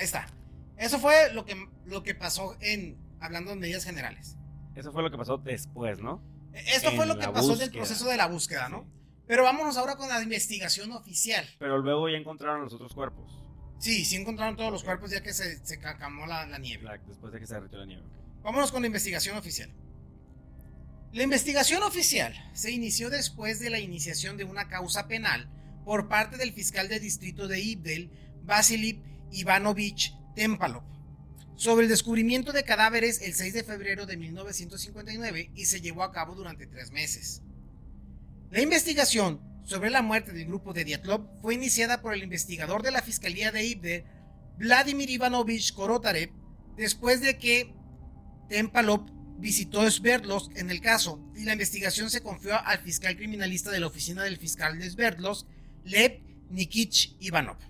Ahí está. Eso fue lo que, lo que pasó en, hablando en medidas generales. Eso fue lo que pasó después, ¿no? Esto fue lo que pasó en el proceso de la búsqueda, ¿no? Pero vámonos ahora con la investigación oficial. Pero luego ya encontraron los otros cuerpos. Sí, sí encontraron todos los cuerpos ya que se, se cacamó la, nieve. después de que se derritió la nieve. Vámonos con la investigación oficial. La investigación oficial se inició después de la iniciación de una causa penal por parte del fiscal de distrito de Ibdel, Vasily Ivanovich Tempalov, sobre el descubrimiento de cadáveres el 6 de febrero de 1959 y se llevó a cabo durante tres meses. La investigación sobre la muerte del grupo de Diatlov fue iniciada por el investigador de la Fiscalía de Ibdel, Vladimir Ivanovich Korotarev, después de que Tempalov visitó Sverdlovsk en el caso y la investigación se confió al fiscal criminalista de la oficina del fiscal de Sverdlovsk, Lev Nikich Ivanov.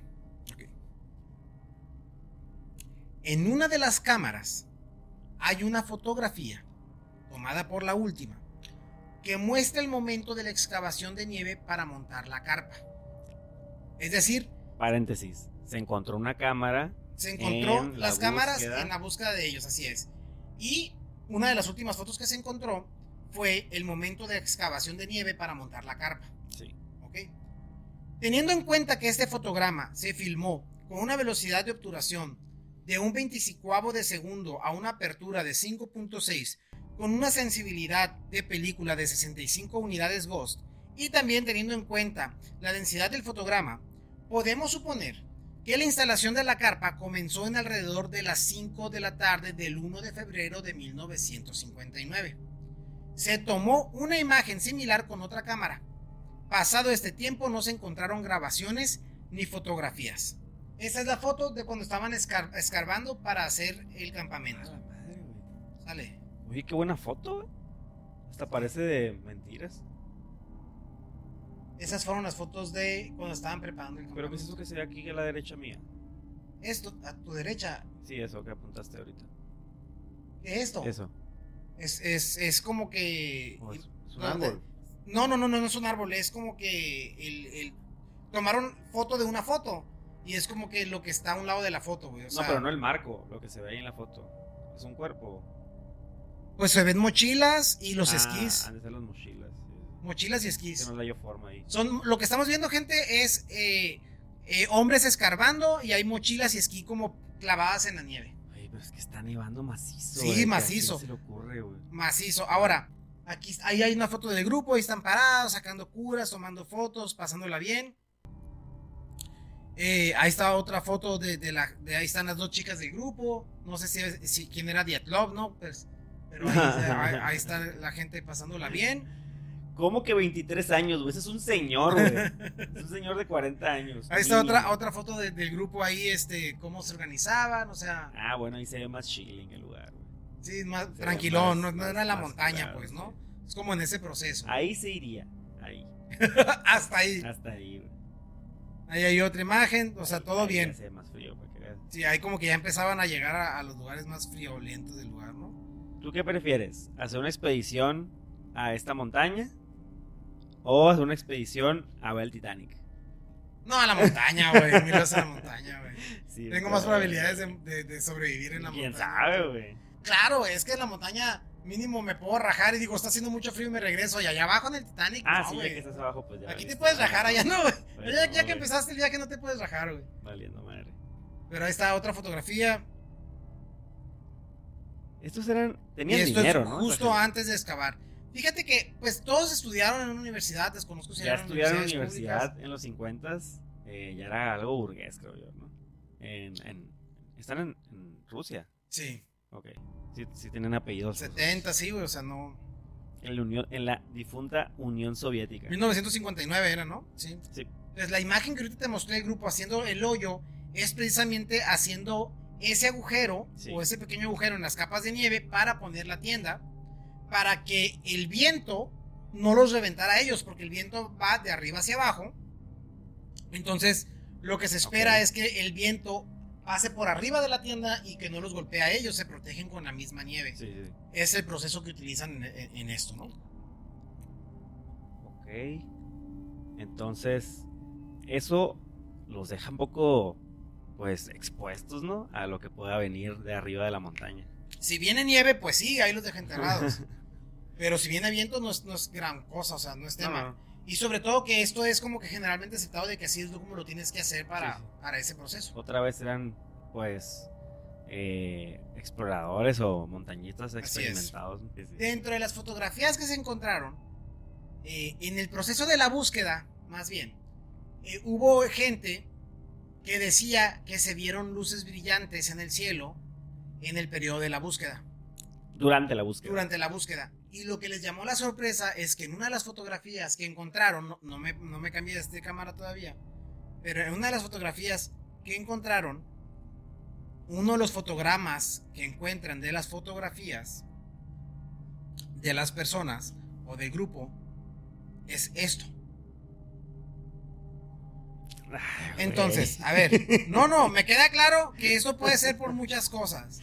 En una de las cámaras hay una fotografía tomada por la última que muestra el momento de la excavación de nieve para montar la carpa. Es decir, paréntesis, se encontró una cámara. Se encontró las cámaras en la búsqueda de ellos, así es. Y una de las últimas fotos que se encontró fue el momento de excavación de nieve para montar la carpa. Sí. ¿Ok? Teniendo en cuenta que este fotograma se filmó con una velocidad de obturación de un 25 de segundo a una apertura de 5.6 con una sensibilidad de película de 65 unidades Ghost y también teniendo en cuenta la densidad del fotograma, podemos suponer que la instalación de la carpa comenzó en alrededor de las 5 de la tarde del 1 de febrero de 1959. Se tomó una imagen similar con otra cámara. Pasado este tiempo no se encontraron grabaciones ni fotografías. Esta es la foto de cuando estaban escarbando para hacer el campamento. Sale. Oye, qué buena foto. Hasta parece de mentiras. Esas fueron las fotos de cuando estaban preparando el ¿Pero qué es eso que se ve aquí a la derecha mía? Esto, a tu derecha. Sí, eso que apuntaste ahorita. ¿Qué es esto? Eso. Es, es, es como que. Oh, es, un árbol. No, no, no, no, no es un árbol. Es como que el, el, tomaron foto de una foto. Y es como que lo que está a un lado de la foto, güey. no, pero no el marco, lo que se ve ahí en la foto. Es un cuerpo. Pues se ven mochilas y los ah, esquís. Han de ser las mochilas mochilas y esquís. Que no forma ahí. Son, lo que estamos viendo, gente, es eh, eh, hombres escarbando y hay mochilas y esquí como clavadas en la nieve. Ay, pero es que está nevando macizo. Sí, macizo. se le ocurre, güey? Macizo. Ahora, aquí ahí hay una foto del grupo, ahí están parados, sacando curas, tomando fotos, pasándola bien. Eh, ahí está otra foto de, la. De ahí están las dos chicas del grupo. No sé si, si quién era Dietlov, ¿no? Pues, pero ahí, ahí, está la gente pasándola bien. ¿Cómo que 23 años, güey? Ese es un señor, güey. *laughs* es un señor de 40 años. Ahí está otra, otra foto del grupo ahí, este, cómo se organizaban, o sea. Ah, bueno, ahí se ve más chilling el lugar, güey. Sí, más tranquilón, no, era en la montaña, pues, ¿no? Es como en ese proceso. Ahí se iría, ahí. *laughs* Hasta ahí. Hasta ahí, güey. Ahí hay otra imagen, o sea, todo bien. Más frío, Sí, ahí como que ya empezaban a llegar a, a los lugares más friolentos del lugar, ¿no? ¿Tú qué prefieres? ¿Hacer una expedición a esta montaña? O hacer una expedición a ver el Titanic. No, a la montaña, güey. A la montaña, güey. *laughs* Tengo más probabilidades de, sobrevivir en la montaña. ¿Quién sabe, güey? Claro, es que en la montaña mínimo me puedo rajar y digo, está haciendo mucho frío y me regreso. Y allá abajo en el Titanic, ah, sí, ya que estás abajo, pues ya. Aquí te puedes rajar, allá no, güey. Ya, que empezaste el viaje no te puedes rajar, güey. Valiendo madre. Pero ahí está otra fotografía. Estos eran. Tenían dinero, ¿no? Justo antes de excavar. Fíjate que, pues, todos estudiaron en una universidad, desconozco si Ya estudiaron en universidad en los 50 eh, ya era algo burgués, creo yo, ¿no? En, ¿Están en, Rusia? Sí. Ok. Sí, sí tienen apellidos. 70, sí, güey, o sea, no... En la, Unión, en la difunta Unión Soviética. 1959 era, ¿no? Sí. Sí. Pues la imagen que ahorita te mostré el grupo haciendo el hoyo es precisamente haciendo ese agujero o ese pequeño agujero en las capas de nieve para poner la tienda, para que el viento no los reventara a ellos, porque el viento va de arriba hacia abajo. Entonces, lo que se espera es que el viento pase por arriba de la tienda y que no los golpee a ellos, se protegen con la misma nieve. Es el proceso que utilizan en, esto, ¿no? Ok. Entonces, eso los deja un poco, pues, expuestos, ¿no? A lo que pueda venir de arriba de la montaña. Si viene nieve, pues sí, ahí los deja enterrados. *laughs* Pero si viene viento, no es, gran cosa, o sea, no es tema. Y sobre todo que esto es como que generalmente aceptado de que así es como lo tienes que hacer para, para ese proceso. Otra vez eran, pues, eh, exploradores o montañistas experimentados. Dentro de las fotografías que se encontraron, eh, en el proceso de la búsqueda, más bien, eh, hubo gente que decía que se vieron luces brillantes en el cielo en el periodo de la búsqueda. Durante la búsqueda. Durante la búsqueda. Y lo que les llamó la sorpresa es que en una de las fotografías que encontraron, no, me, no me cambié de cámara todavía, pero en una de las fotografías que encontraron, uno de los fotogramas que encuentran de las fotografías de las personas o del grupo es esto. Entonces, a ver, *laughs* no, no, me queda claro que eso puede ser por muchas cosas.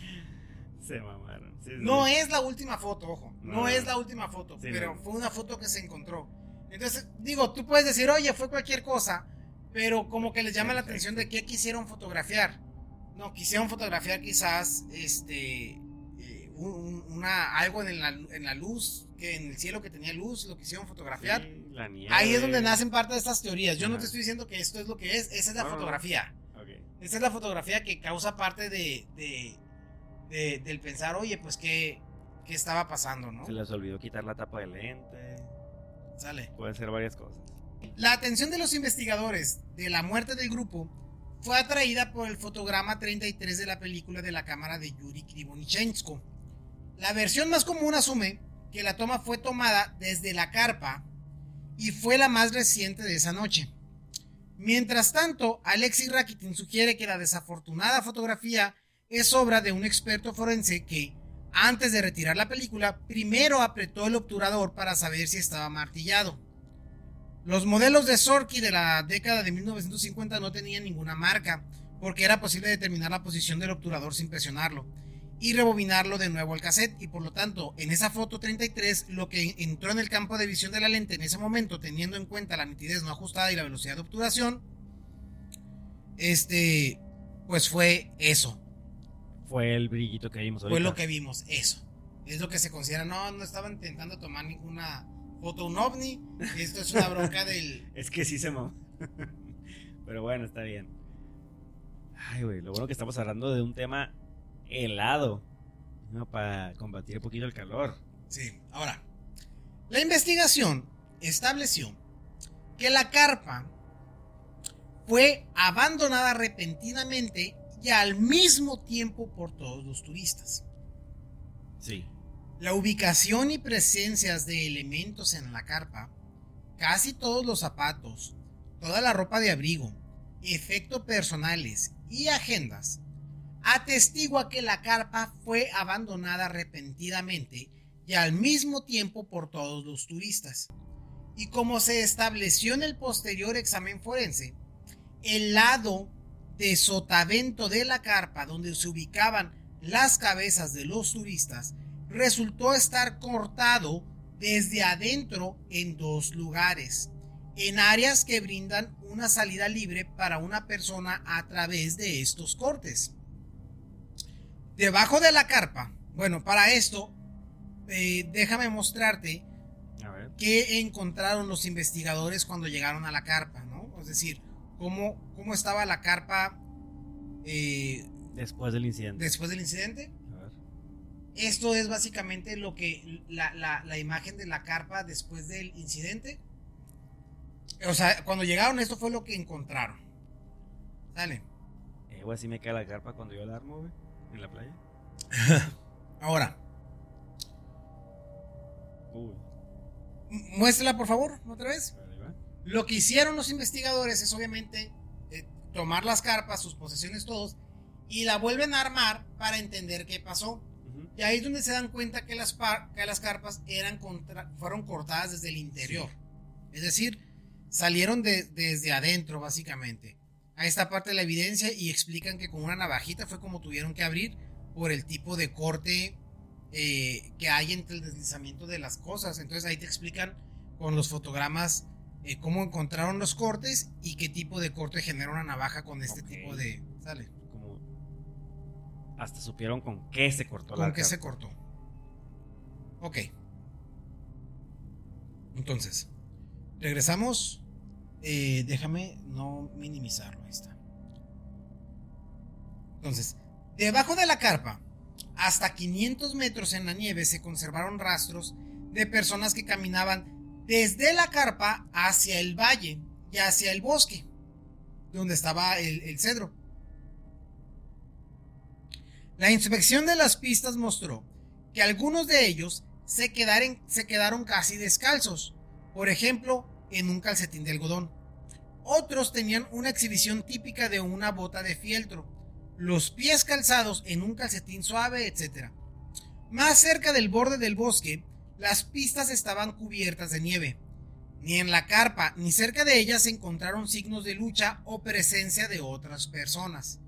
Se mamaron. no es la última foto, ojo. No, es la última foto, pero fue una foto que se encontró. Entonces, digo, tú puedes decir, oye, fue cualquier cosa, pero como que les llama la atención de qué quisieron fotografiar. No, quisieron fotografiar quizás este una, algo en la, en la luz, que en el cielo que tenía luz, lo quisieron fotografiar. Ahí es donde nacen parte de estas teorías. Yo no te estoy diciendo que esto es lo que es, esa es la fotografía. Esa es la fotografía que causa parte de, de, del pensar, oye, pues qué, qué estaba pasando, ¿no? Se les olvidó quitar la tapa de lente. Sale. Pueden ser varias cosas. La atención de los investigadores de la muerte del grupo fue atraída por el fotograma 33 de la película de la cámara de Yuri Krivonichenko la versión más común asume que la toma fue tomada desde la carpa y fue la más reciente de esa noche. Mientras tanto, Alexis Rakitin sugiere que la desafortunada fotografía es obra de un experto forense que, antes de retirar la película, primero apretó el obturador para saber si estaba martillado. Los modelos de Sorky de la década de 1950 no tenían ninguna marca, porque era posible determinar la posición del obturador sin presionarlo y rebobinarlo de nuevo al cassette y por lo tanto en esa foto 33 lo que entró en el campo de visión de la lente en ese momento teniendo en cuenta la nitidez no ajustada y la velocidad de obturación este pues fue eso fue el brillito que vimos fue lo que vimos eso. Es lo que se considera no no estaban intentando tomar ninguna foto un ovni. Esto es una bronca del *laughs* es que sí se mo *laughs* pero bueno está bien. Ay güey lo bueno que estamos hablando de un tema helado para combatir un poquito el calor. Sí, ahora, la investigación estableció que la carpa fue abandonada repentinamente al mismo tiempo por todos los turistas. Sí. La ubicación y presencias de elementos en la carpa, casi todos los zapatos, toda la ropa de abrigo, efectos personales y agendas atestigua que la carpa fue abandonada repentinamente y al mismo tiempo por todos los turistas. Y como se estableció en el posterior examen forense, el lado de sotavento de la carpa donde se ubicaban las cabezas de los turistas resultó estar cortado desde adentro en dos lugares, en áreas que brindan una salida libre para una persona a través de estos cortes. Debajo de la carpa, bueno, para esto, eh, déjame mostrarte qué encontraron los investigadores cuando llegaron a la carpa, ¿no? Es decir, cómo, cómo estaba la carpa eh, después del incidente. Después del incidente. Esto es básicamente lo que la, la, imagen de la carpa después del incidente. O sea, cuando llegaron, esto fue lo que encontraron. Sale. Eh, así me cae la carpa cuando yo la armo, güey en la playa. *laughs* Ahora. Muéstrala, por favor, otra vez. Lo que hicieron los investigadores es obviamente eh, tomar las carpas, sus posesiones, todos, y la vuelven a armar para entender qué pasó. Y ahí es donde se dan cuenta que las, que las carpas eran fueron cortadas desde el interior. Es decir, salieron desde adentro, básicamente. A esta parte de la evidencia y explican que con una navajita fue como tuvieron que abrir por el tipo de corte eh, que hay entre el deslizamiento de las cosas. Entonces ahí te explican con los fotogramas eh, cómo encontraron los cortes y qué tipo de corte genera una navaja con este tipo de... ¿Sale? Como hasta supieron con qué se cortó. Con qué se cortó. Ok. Entonces, regresamos. Eh, déjame no minimizarlo. Ahí está. Entonces, debajo de la carpa, hasta 500 metros en la nieve, se conservaron rastros de personas que caminaban desde la carpa hacia el valle y hacia el bosque, donde estaba el, cedro. La inspección de las pistas mostró que algunos de ellos se, se quedaron casi descalzos, por ejemplo, en un calcetín de algodón. Otros tenían una exhibición típica de una bota de fieltro, los pies calzados en un calcetín suave, etc. Más cerca del borde del bosque las pistas estaban cubiertas de nieve. Ni en la carpa ni cerca de ella se encontraron signos de lucha o presencia de otras personas.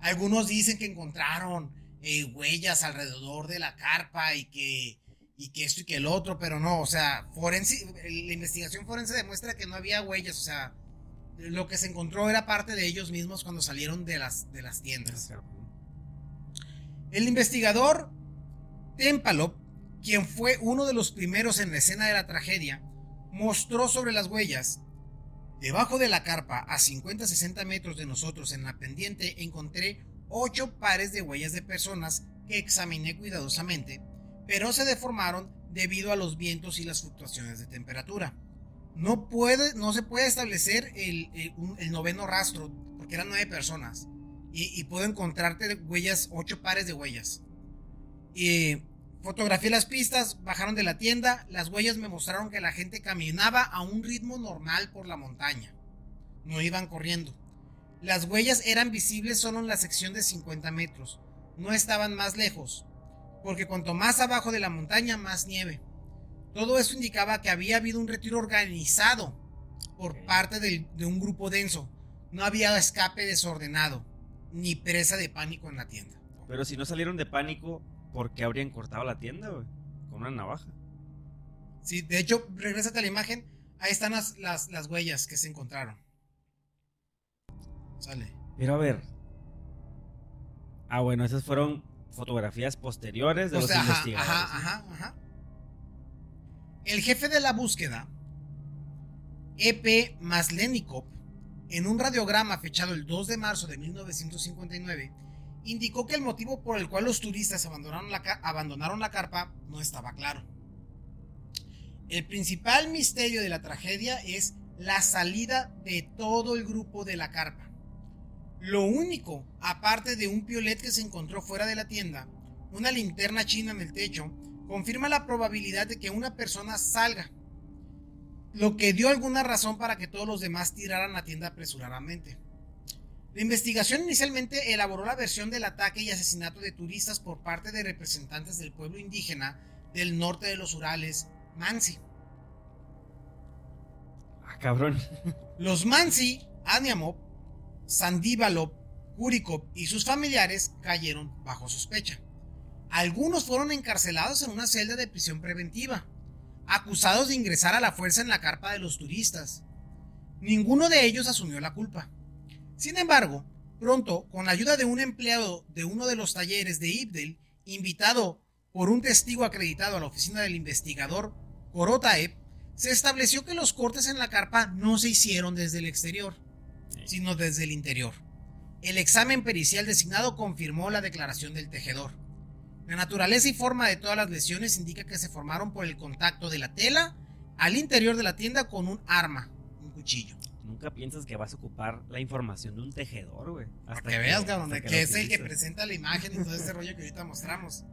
Algunos dicen que encontraron eh, huellas alrededor de la carpa y que, y que esto y que el otro, pero no, o sea, forense, la investigación forense demuestra que no había huellas, o sea, lo que se encontró era parte de ellos mismos cuando salieron de las, de las tiendas. El investigador Tempalop quien fue uno de los primeros en la escena de la tragedia, mostró sobre las huellas. Debajo de la carpa, a 50-60 metros de nosotros en la pendiente, encontré ocho pares de huellas de personas que examiné cuidadosamente, pero se deformaron debido a los vientos y las fluctuaciones de temperatura. No, puede, no se puede establecer el, noveno rastro, porque eran nueve personas, y, puedo encontrarte huellas, ocho pares de huellas. Y Fotografié las pistas, bajaron de la tienda, las huellas me mostraron que la gente caminaba a un ritmo normal por la montaña. No iban corriendo. Las huellas eran visibles solo en la sección de 50 metros, no estaban más lejos, porque cuanto más abajo de la montaña, más nieve. Todo eso indicaba que había habido un retiro organizado por parte de, de un grupo denso. No había escape desordenado, ni presa de pánico en la tienda. Pero si no salieron de pánico, ¿por qué habrían cortado la tienda, güey? Con una navaja. Sí, de hecho, regrésate a la imagen. Ahí están las, las, huellas que se encontraron. Sale. Pero a ver. Ah, bueno, esas fueron fotografías posteriores de los investigadores. Ajá, ajá, ajá. El jefe de la búsqueda, E.P. Maslenikov, en un radiograma fechado el 2 de marzo de 1959, indicó que el motivo por el cual los turistas abandonaron la, carpa no estaba claro. El principal misterio de la tragedia es la salida de todo el grupo de la carpa. Lo único, aparte de un piolet que se encontró fuera de la tienda, una linterna china en el techo, confirma la probabilidad de que una persona salga, lo que dio alguna razón para que todos los demás tiraran la tienda apresuradamente. La investigación inicialmente elaboró la versión del ataque y asesinato de turistas por parte de representantes del pueblo indígena del norte de los Urales, Mansi. Ah, cabrón. Los Mansi, Aniamop, Sandíbalop, Kurikop y sus familiares cayeron bajo sospecha. Algunos fueron encarcelados en una celda de prisión preventiva, acusados de ingresar a la fuerza en la carpa de los turistas. Ninguno de ellos asumió la culpa. Sin embargo, pronto, con la ayuda de un empleado de uno de los talleres de Ibdel, invitado por un testigo acreditado a la oficina del investigador Korotaev, se estableció que los cortes en la carpa no se hicieron desde el exterior, sino desde el interior. El examen pericial designado confirmó la declaración del tejedor. La naturaleza y forma de todas las lesiones indica que se formaron por el contacto de la tela al interior de la tienda con un arma, un cuchillo nunca piensas que vas a ocupar la información de un tejedor, güey. Hasta que, veas, cabrón, que, es el que presenta la imagen y todo ese rollo que ahorita mostramos.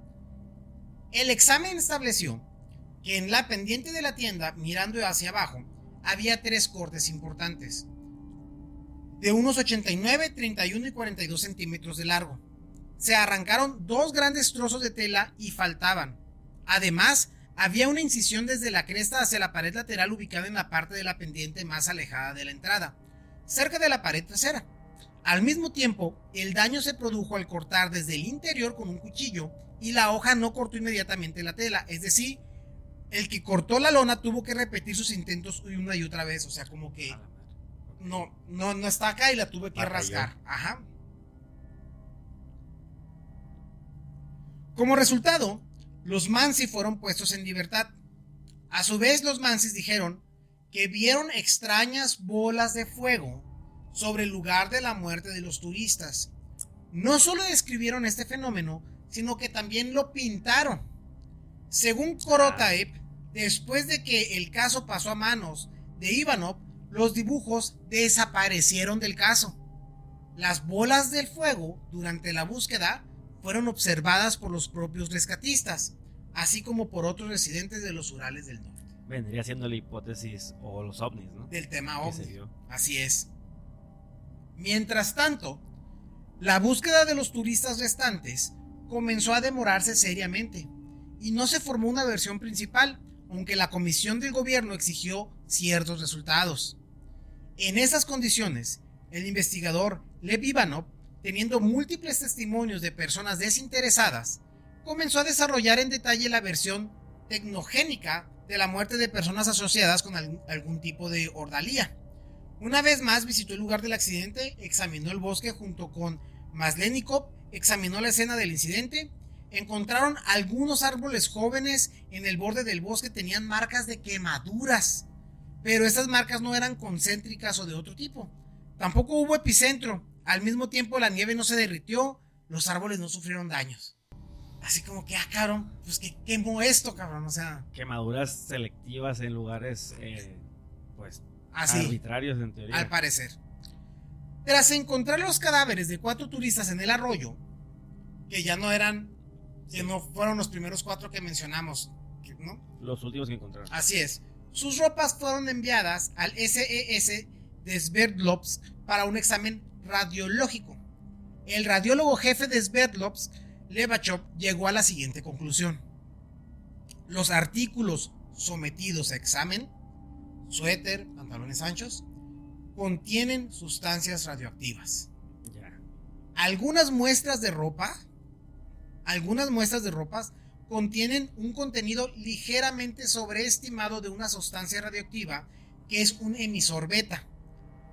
El examen estableció que en la pendiente de la tienda, mirando hacia abajo, había tres cortes importantes. de unos 89, 31 y 42 centímetros de largo. Se arrancaron dos grandes trozos de tela y faltaban. Además, había una incisión desde la cresta hacia la pared lateral ubicada en la parte de la pendiente más alejada de la entrada, cerca de la pared trasera. Al mismo tiempo, el daño se produjo al cortar desde el interior con un cuchillo y la hoja no cortó inmediatamente la tela, es decir, el que cortó la lona tuvo que repetir sus intentos una y otra vez, o sea, como que no, no, no está acá y la tuve que rasgar. Ajá. Como resultado, los Mansi fueron puestos en libertad. A su vez, los Mansis dijeron que vieron extrañas bolas de fuego sobre el lugar de la muerte de los turistas. No solo describieron este fenómeno, sino que también lo pintaron. Según Korotaev, después de que el caso pasó a manos de Ivanov, los dibujos desaparecieron del caso. Las bolas del fuego durante la búsqueda fueron observadas por los propios rescatistas, así como por otros residentes de los Urales del Norte. Vendría siendo la hipótesis o los ovnis, ¿no? Del tema ovni. Así es. Mientras tanto, la búsqueda de los turistas restantes comenzó a demorarse seriamente y no se formó una versión principal, aunque la comisión del gobierno exigió ciertos resultados. En esas condiciones, el investigador Lev Ivanov, teniendo múltiples testimonios de personas desinteresadas, comenzó a desarrollar en detalle la versión tecnogénica de la muerte de personas asociadas con algún tipo de ordalía. Una vez más visitó el lugar del accidente, examinó el bosque junto con Maslenikov, examinó la escena del incidente encontraron algunos árboles jóvenes en el borde del bosque, tenían marcas de quemaduras, pero estas marcas no eran concéntricas o de otro tipo. Tampoco hubo epicentro, al mismo tiempo la nieve no se derritió, los árboles no sufrieron daños. Así como que, ah, cabrón, pues que quemó esto, cabrón, o sea. Quemaduras selectivas en lugares, eh, pues, arbitrarios en teoría. Al parecer. Tras encontrar los cadáveres de cuatro turistas en el arroyo, que ya no eran que no fueron los primeros cuatro que mencionamos, ¿no? Los últimos que encontraron. Así es. Sus ropas fueron enviadas al SES de Sverdlovsk para un examen radiológico. El radiólogo jefe de Sverdlovsk, Levachov, llegó a la siguiente conclusión. Los artículos sometidos a examen, suéter, pantalones anchos, contienen sustancias radioactivas. Algunas muestras de ropa algunas muestras de ropas contienen un contenido ligeramente sobreestimado de una sustancia radioactiva que es un emisor beta.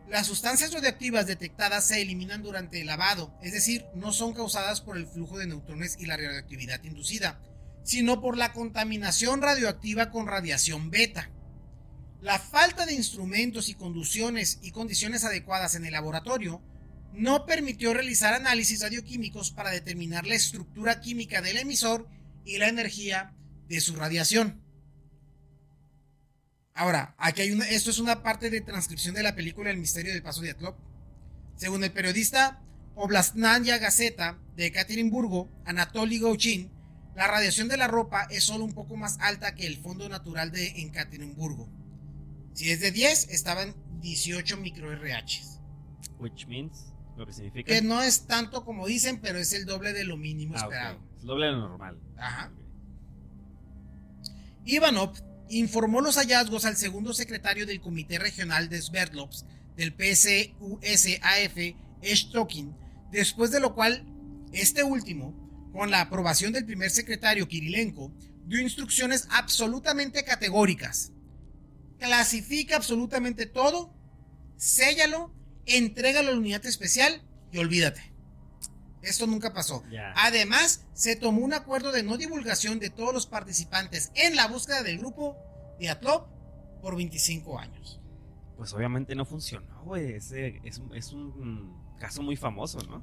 Las sustancias radioactivas detectadas se eliminan durante el lavado, es decir, no son causadas por el flujo de neutrones y la radioactividad inducida, sino por la contaminación radioactiva con radiación beta. La falta de instrumentos y conducciones y condiciones adecuadas en el laboratorio no permitió realizar análisis radioquímicos para determinar la estructura química del emisor y la energía de su radiación. Ahora, aquí hay una, esto es una parte de transcripción de la película El misterio del paso de Atlop. Según el periodista Oblastnaya Gazeta de Ekaterimburgo, Anatoly Gauchin, la radiación de la ropa es solo un poco más alta que el fondo natural de Ekaterimburgo. Si es de 10, estaban 18 micro RH. Which means lo que significa. Que no es tanto como dicen, pero es el doble de lo mínimo ah, esperado. Es el doble de lo normal. Ajá. Ivanov informó los hallazgos al segundo secretario del Comité Regional de Sverdlovsk del PCUSAF, Estokin, después de lo cual este último, con la aprobación del primer secretario Kirilenko, dio instrucciones absolutamente categóricas. Clasifica absolutamente todo, séllalo entrégalo a la unidad especial y olvídate. Esto nunca pasó. Además, se tomó un acuerdo de no divulgación de todos los participantes en la búsqueda del grupo de Atlop por 25 años. Pues obviamente no funcionó, güey. Es, es, un caso muy famoso, ¿no?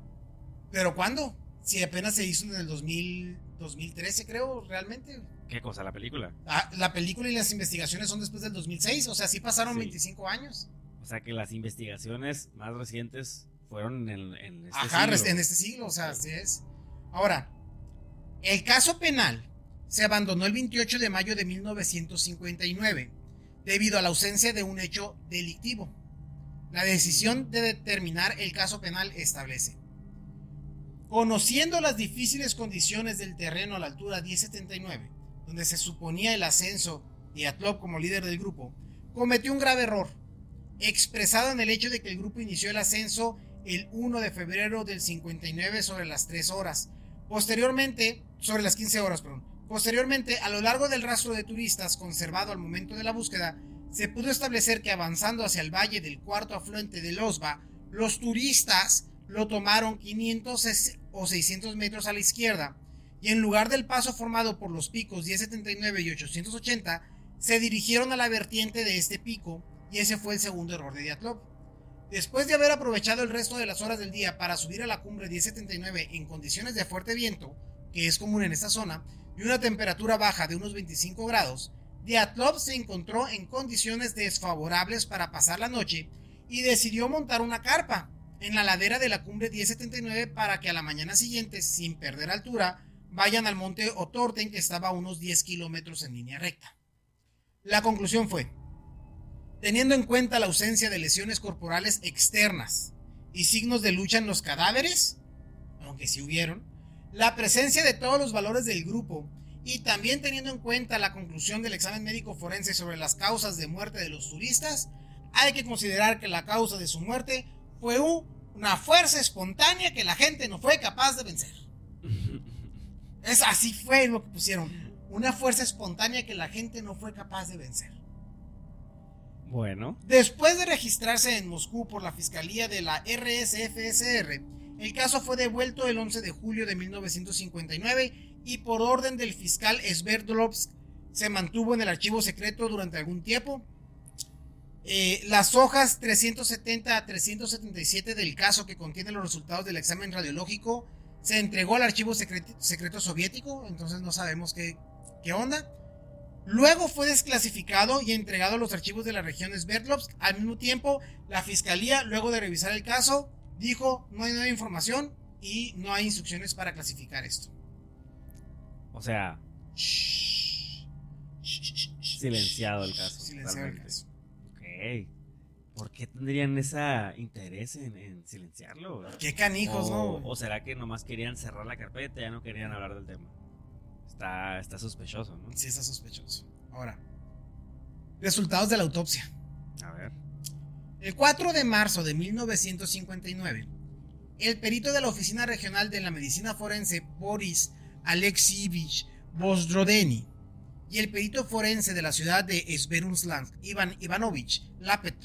¿Pero cuándo? Si apenas se hizo en el 2000, 2013, creo, realmente. ¿Qué cosa? ¿La película? Ah, la película y las investigaciones son después del 2006, o sea, sí pasaron 25 años. O sea que las investigaciones más recientes fueron en, en este Ajá, en este siglo, o sea, así es. Ahora, el caso penal se abandonó el 28 de mayo de 1959 debido a la ausencia de un hecho delictivo. La decisión de determinar el caso penal establece. Conociendo las difíciles condiciones del terreno a la altura 1079, donde se suponía el ascenso de Atlop como líder del grupo, cometió un grave error, expresado en el hecho de que el grupo inició el ascenso el 1 de febrero del 59 sobre las 3 horas. Posteriormente, sobre las 15 horas, perdón. Posteriormente, a lo largo del rastro de turistas conservado al momento de la búsqueda, se pudo establecer que avanzando hacia el valle del cuarto afluente del Osba, los turistas lo tomaron 500 o 600 metros a la izquierda y en lugar del paso formado por los picos 1079 y 880, se dirigieron a la vertiente de este pico y ese fue el segundo error de Diatlov. Después de haber aprovechado el resto de las horas del día para subir a la cumbre 1079 en condiciones de fuerte viento, que es común en esta zona, y una temperatura baja de unos 25 grados, Diatlov se encontró en condiciones desfavorables para pasar la noche y decidió montar una carpa en la ladera de la cumbre 1079 para que a la mañana siguiente, sin perder altura, vayan al monte Otorten que estaba a unos 10 kilómetros en línea recta. La conclusión fue, teniendo en cuenta la ausencia de lesiones corporales externas y signos de lucha en los cadáveres, aunque sí hubieron, la presencia de todos los valores del grupo y también teniendo en cuenta la conclusión del examen médico forense sobre las causas de muerte de los turistas, hay que considerar que la causa de su muerte fue una fuerza espontánea que la gente no fue capaz de vencer. *laughs* Es así fue lo que pusieron. Una fuerza espontánea que la gente no fue capaz de vencer. Bueno. Después de registrarse en Moscú por la Fiscalía de la RSFSR, el caso fue devuelto el 11 de julio de 1959 y por orden del fiscal Sverdlovsk se mantuvo en el archivo secreto durante algún tiempo. Eh, las hojas 370 a 377 del caso que contienen los resultados del examen radiológico se entregó al archivo secreto, secreto soviético, entonces no sabemos qué, qué onda. Luego fue desclasificado y entregado a los archivos de la región Sverdlovsk. Al mismo tiempo, la fiscalía, luego de revisar el caso, dijo no hay nueva información y no hay instrucciones para clasificar esto. O sea, silenciado el caso. Silenciado el caso. Ok. ¿Por qué tendrían ese interés en, silenciarlo? Qué canijos, ¿no? ¿O será que nomás querían cerrar la carpeta y ya no querían hablar del tema? Está, sospechoso, ¿no? Sí, está sospechoso. Ahora, resultados de la autopsia. A ver. El 4 de marzo de 1959, el perito de la Oficina Regional de la Medicina Forense, Boris Alexievich Bosdrodeni, y el perito forense de la ciudad de Sverumsland, Ivan Ivanovich Lapet,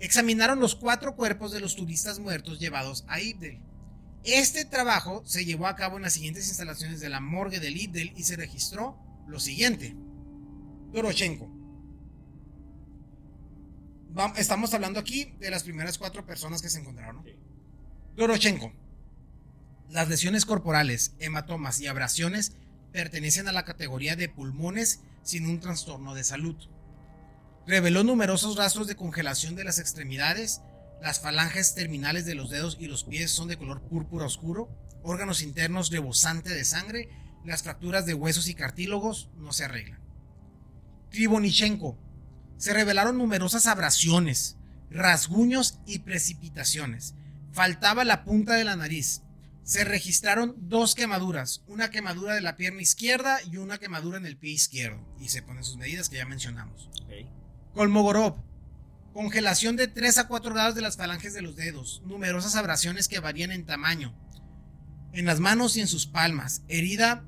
examinaron los cuatro cuerpos de los turistas muertos llevados a Ibdel. Este trabajo se llevó a cabo en las siguientes instalaciones de la morgue del Ibdel y se registró lo siguiente. Dorochenko. Estamos hablando aquí de las primeras cuatro personas que se encontraron. Dorochenko. Las lesiones corporales, hematomas y abrasiones pertenecen a la categoría de pulmones sin un trastorno de salud. Reveló numerosos rastros de congelación de las extremidades, las falanges terminales de los dedos y los pies son de color púrpura oscuro, órganos internos rebosante de sangre, las fracturas de huesos y cartílagos no se arreglan. Krivonichenko. Se revelaron numerosas abrasiones, rasguños y precipitaciones. Faltaba la punta de la nariz. Se registraron dos quemaduras, una quemadura de la pierna izquierda y una quemadura en el pie izquierdo. Y se ponen sus medidas que ya mencionamos. Kolmogorov Congelación de 3 a 4 grados de las falanges de los dedos. Numerosas abrasiones que varían en tamaño. En las manos y en sus palmas. Herida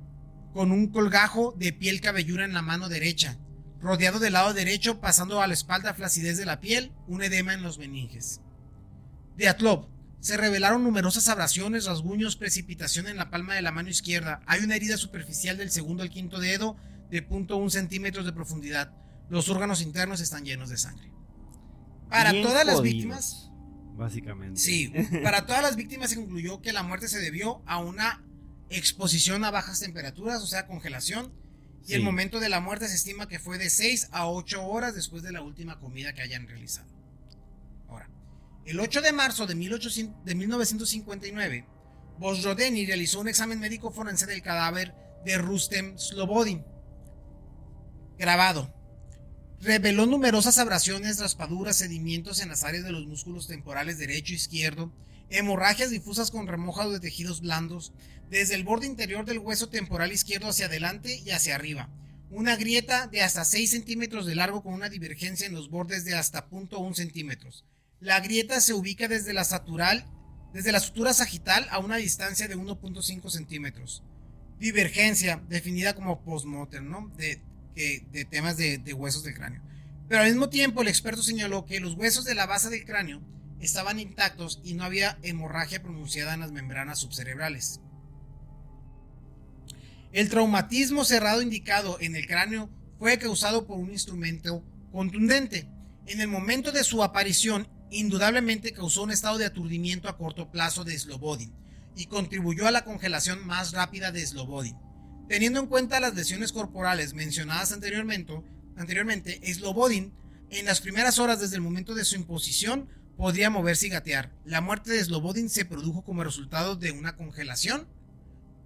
con un colgajo de piel cabellura en la mano derecha. Rodeado del lado derecho, pasando a la espalda flacidez de la piel, un edema en los meninges. De Atlov. Se revelaron numerosas abrasiones, rasguños, precipitación en la palma de la mano izquierda. Hay una herida superficial del segundo al quinto dedo de 0.1 centímetros de profundidad. Los órganos internos están llenos de sangre. Para todas las víctimas. Básicamente. Sí, *laughs* para todas las víctimas se concluyó que la muerte se debió a una exposición a bajas temperaturas, o sea, congelación. Y el momento de la muerte se estima que fue de 6 a 8 horas después de la última comida que hayan realizado. Ahora, el 8 de marzo de, 1800, de 1959, Bosrodeni realizó un examen médico forense del cadáver de Rustem Slobodin. Grabado. Reveló numerosas abrasiones, raspaduras, sedimentos en las áreas de los músculos temporales derecho e izquierdo, hemorragias difusas con remojado de tejidos blandos, desde el borde interior del hueso temporal izquierdo hacia adelante y hacia arriba. Una grieta de hasta 6 centímetros de largo con una divergencia en los bordes de hasta 0.1 centímetros. La grieta se ubica desde la, satural, desde la sutura sagital a una distancia de 1.5 centímetros. Divergencia, definida como postmortem, ¿no? De, de temas de, de huesos del cráneo. Pero al mismo tiempo, el experto señaló que los huesos de la base del cráneo estaban intactos y no había hemorragia pronunciada en las membranas subcerebrales. El traumatismo cerrado indicado en el cráneo fue causado por un instrumento contundente. En el momento de su aparición, indudablemente causó un estado de aturdimiento a corto plazo de Slobodin y contribuyó a la congelación más rápida de Slobodin. Teniendo en cuenta las lesiones corporales mencionadas anteriormente, anteriormente Slobodin en las primeras horas desde el momento de su imposición podría moverse y gatear. La muerte de Slobodin se produjo como resultado de una congelación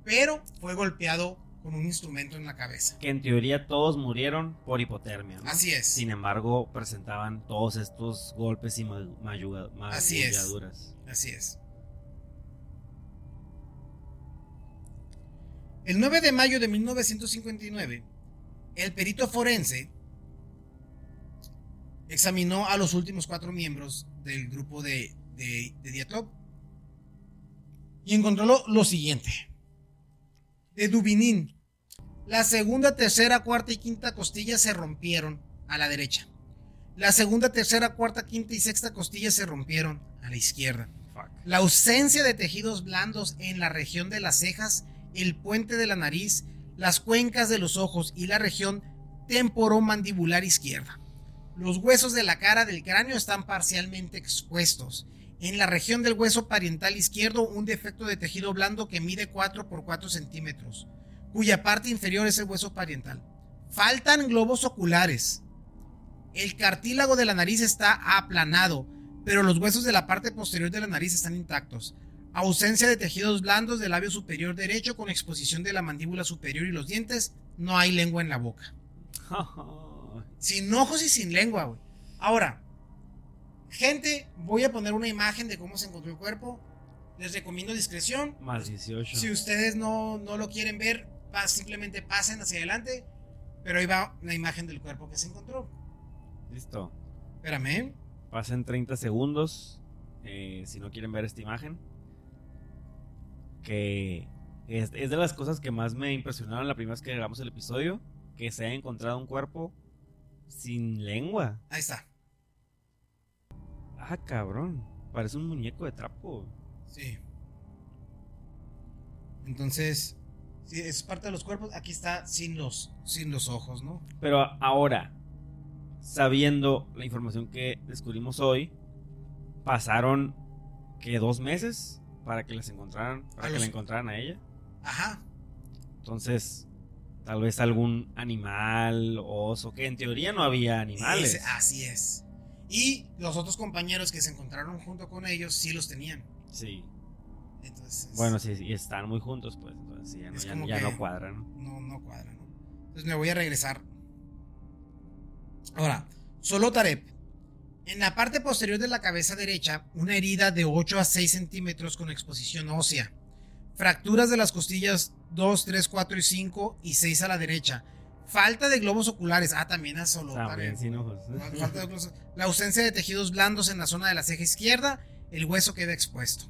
pero fue golpeado con un instrumento en la cabeza. Que en teoría todos murieron por hipotermia. Así es. Sin embargo, presentaban todos estos golpes y magulladuras. Así es. Así es. El 9 de mayo de 1959, el perito forense examinó a los últimos cuatro miembros del grupo de, de, y encontró lo siguiente de Dubinin. La segunda, tercera, cuarta y quinta costilla se rompieron a la derecha. La segunda, tercera, cuarta, quinta y sexta costilla se rompieron a la izquierda. La ausencia de tejidos blandos en la región de las cejas, el puente de la nariz, las cuencas de los ojos y la región temporomandibular izquierda. Los huesos de la cara del cráneo están parcialmente expuestos en la región del hueso pariental izquierdo, un defecto de tejido blando que mide 4 por 4 centímetros, cuya parte inferior es el hueso pariental. Faltan globos oculares. El cartílago de la nariz está aplanado, pero los huesos de la parte posterior de la nariz están intactos. Ausencia de tejidos blandos del labio superior derecho con exposición de la mandíbula superior y los dientes. No hay lengua en la boca. *laughs* sin ojos y sin lengua, güey. Ahora, Gente, voy a poner una imagen de cómo se encontró el cuerpo. Les recomiendo discreción. Más 18. Si ustedes no, no lo quieren ver, simplemente pasen hacia adelante. Pero ahí va la imagen del cuerpo que se encontró. Listo. Espérame. Pasen 30 segundos. Eh, si no quieren ver esta imagen. Que es, es, de las cosas que más me impresionaron la primera vez que grabamos el episodio. Que se haya encontrado un cuerpo sin lengua. Ahí está. Ah, cabrón. Parece un muñeco de trapo. Sí. Entonces, si es parte de los cuerpos. Aquí está sin los, sin los ojos, ¿no? Pero ahora, sabiendo la información que descubrimos hoy, pasaron que dos meses para que les encontraran, para que la encontraran a ella. Ajá. Entonces, tal vez algún animal, oso, que en teoría no había animales. así es. Y los otros compañeros que se encontraron junto con ellos sí los tenían. Sí. Entonces, bueno, sí, y están muy juntos, pues. Entonces ya, no, ya, no cuadran. No, no cuadran. ¿no? Entonces me voy a regresar. Ahora, solo Tarep. En la parte posterior de la cabeza derecha, una herida de 8 a 6 centímetros con exposición ósea. Fracturas de las costillas 2, 3, 4 y 5 y 6 a la derecha Falta de globos oculares. Ah, también a solo. También sin ojos. La ausencia de tejidos blandos en la zona de la ceja izquierda. El hueso queda expuesto.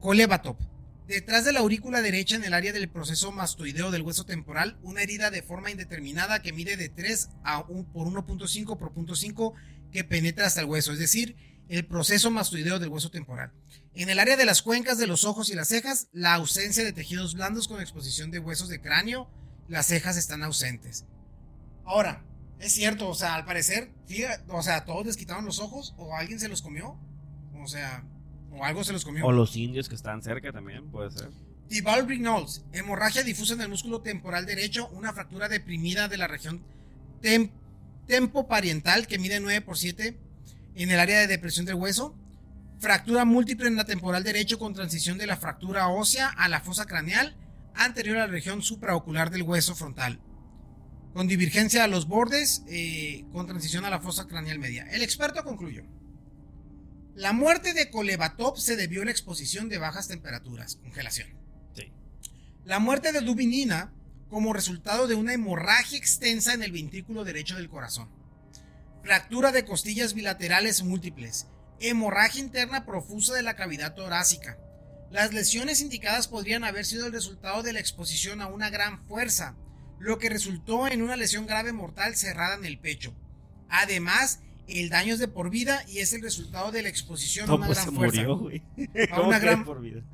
Colebatop. Detrás de la aurícula derecha, en el área del proceso mastoideo del hueso temporal, una herida de forma indeterminada que mide de 3 a 1 por 1.5 por 0.5 que penetra hasta el hueso, es decir, el proceso mastoideo del hueso temporal. En el área de las cuencas de los ojos y las cejas, la ausencia de tejidos blandos con exposición de huesos de cráneo, las cejas están ausentes. Ahora, es cierto, o sea, al parecer, o sea, todos les quitaron los ojos o alguien se los comió. O sea, o algo se los comió. O los indios que están cerca también, puede ser. Tival Brignolds, hemorragia difusa en el músculo temporal derecho, una fractura deprimida de la región tempopariental que mide 9 por 7 en el área de depresión del hueso, fractura múltiple en la temporal derecho con transición de la fractura ósea a la fosa craneal anterior a la región supraocular del hueso frontal. con divergencia a los bordes, eh, con transición a la fosa craneal media. El experto concluyó. La muerte de Kolevatov se debió a la exposición de bajas temperaturas, congelación. La muerte de Dubinina como resultado de una hemorragia extensa en el ventrículo derecho del corazón. Fractura de costillas bilaterales múltiples. Hemorragia interna profusa de la cavidad torácica. Las lesiones indicadas podrían haber sido el resultado de la exposición a una gran fuerza, lo que resultó en una lesión grave mortal cerrada en el pecho. Además, el daño es de por vida y es el resultado de la exposición a una gran fuerza. a, *laughs* una gran,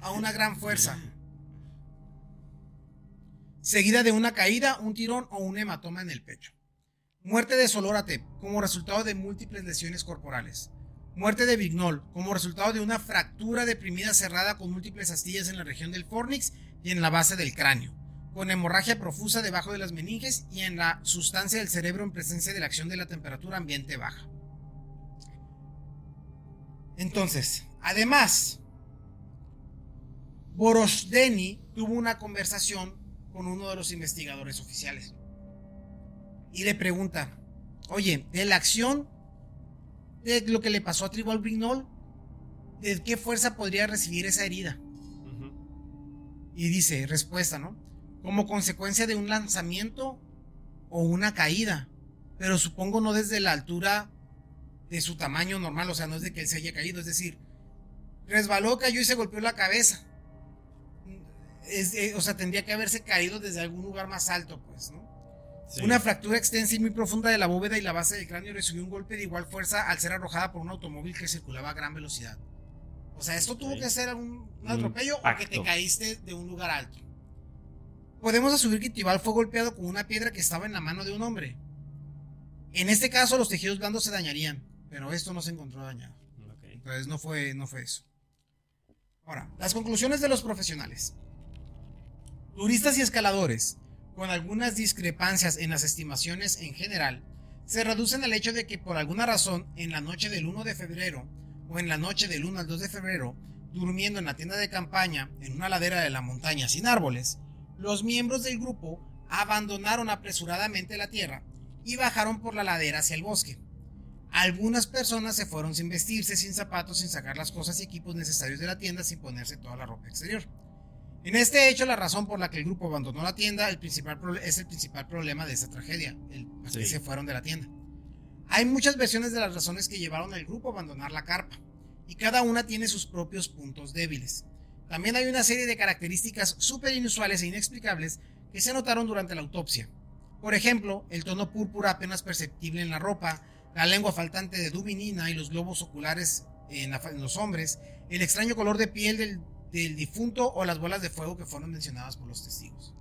a una gran fuerza. Seguida de una caída, un tirón o un hematoma en el pecho. Muerte de Solórate como resultado de múltiples lesiones corporales. Muerte de Vignol como resultado de una fractura deprimida cerrada con múltiples astillas en la región del fornix y en la base del cráneo con hemorragia profusa debajo de las meninges y en la sustancia del cerebro en presencia de la acción de la temperatura ambiente baja. Entonces, además, Borosdeni tuvo una conversación con uno de los investigadores oficiales y le pregunta, oye, de la acción de lo que le pasó a Tribal Brignol, ¿de qué fuerza podría recibir esa herida? Y dice, respuesta, ¿no? como consecuencia de un lanzamiento o una caída. Pero supongo no desde la altura de su tamaño normal, o sea, no es de que él se haya caído, es decir, resbaló, cayó y se golpeó la cabeza. Eh, o sea, tendría que haberse caído desde algún lugar más alto, pues, ¿no? Una fractura extensa y muy profunda de la bóveda y la base del cráneo recibió un golpe de igual fuerza al ser arrojada por un automóvil que circulaba a gran velocidad. O sea, esto tuvo que ser un, atropello o que te caíste de un lugar alto podemos asumir que Tibal fue golpeado con una piedra que estaba en la mano de un hombre. En este caso, los tejidos blandos se dañarían, pero esto no se encontró dañado. Entonces no fue, no fue eso. Ahora, las conclusiones de los profesionales. Turistas y escaladores, con algunas discrepancias en las estimaciones en general, se reducen al hecho de que por alguna razón, en la noche del 1 de febrero o en la noche del 1 al 2 de febrero, durmiendo en la tienda de campaña en una ladera de la montaña sin árboles, los miembros del grupo abandonaron apresuradamente la tierra y bajaron por la ladera hacia el bosque. Algunas personas se fueron sin vestirse, sin zapatos, sin sacar las cosas y equipos necesarios de la tienda, sin ponerse toda la ropa exterior. En este hecho, la razón por la que el grupo abandonó la tienda el principal es el principal problema de esta tragedia, el que se fueron de la tienda. Hay muchas versiones de las razones que llevaron al grupo a abandonar la carpa, y cada una tiene sus propios puntos débiles. También hay una serie de características súper inusuales e inexplicables que se notaron durante la autopsia. Por ejemplo, el tono púrpura apenas perceptible en la ropa, la lengua faltante de dubinina y los globos oculares en, los hombres, el extraño color de piel del, del, difunto o las bolas de fuego que fueron mencionadas por los testigos.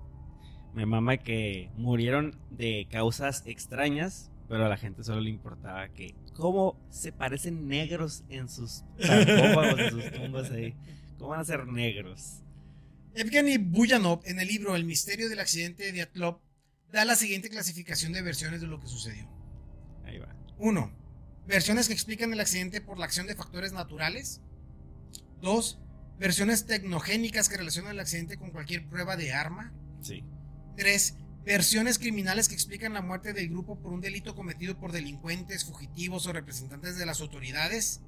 Me mama que murieron de causas extrañas, pero a la gente solo le importaba que cómo se parecen negros en sus sarcófagos, en sus tumbas ahí. ¿Cómo van a ser negros? Evgeny Buyanov, en el libro El misterio del accidente de Atlov, da la siguiente clasificación de versiones de lo que sucedió. Ahí va. 1. Versiones que explican el accidente por la acción de factores naturales. 2. Versiones tecnogénicas que relacionan el accidente con cualquier prueba de arma. Sí. 3. Versiones criminales que explican la muerte del grupo por un delito cometido por delincuentes, fugitivos o representantes de las autoridades.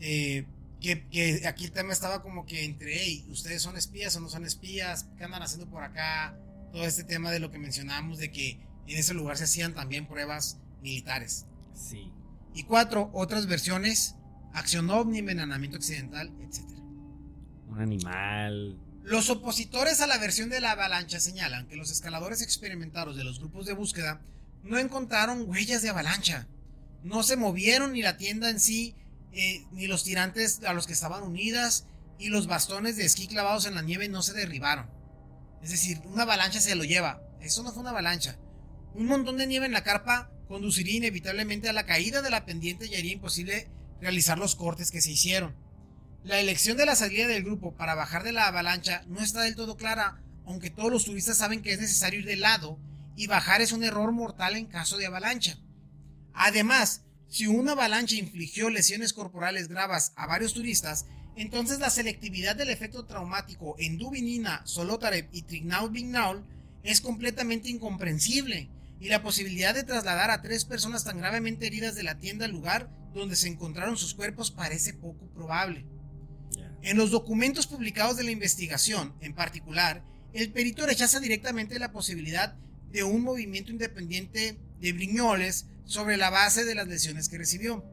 Eh, que, aquí el tema estaba como que entre, hey, ustedes son espías o no son espías, ¿qué andan haciendo por acá? Todo este tema de lo que mencionábamos de que en ese lugar se hacían también pruebas militares. Sí. Y cuatro, otras versiones, acción ovni, envenenamiento accidental, etc. Un animal. Los opositores a la versión de la avalancha señalan que los escaladores experimentados de los grupos de búsqueda no encontraron huellas de avalancha. No se movieron ni la tienda en sí eh, ni los tirantes a los que estaban unidas y los bastones de esquí clavados en la nieve no se derribaron. Es decir, una avalancha se lo lleva. Eso no fue una avalancha. Un montón de nieve en la carpa conduciría inevitablemente a la caída de la pendiente y haría imposible realizar los cortes que se hicieron. La elección de la salida del grupo para bajar de la avalancha no está del todo clara, aunque todos los turistas saben que es necesario ir de lado y bajar es un error mortal en caso de avalancha. Además, si una avalancha infligió lesiones corporales graves a varios turistas, entonces la selectividad del efecto traumático en Dubinina, Solotarev y Trignaud Vignaul es completamente incomprensible, y la posibilidad de trasladar a tres personas tan gravemente heridas de la tienda al lugar donde se encontraron sus cuerpos parece poco probable. En los documentos publicados de la investigación, en particular, el perito rechaza directamente la posibilidad de un movimiento independiente de Briñoles sobre la base de las lesiones que recibió.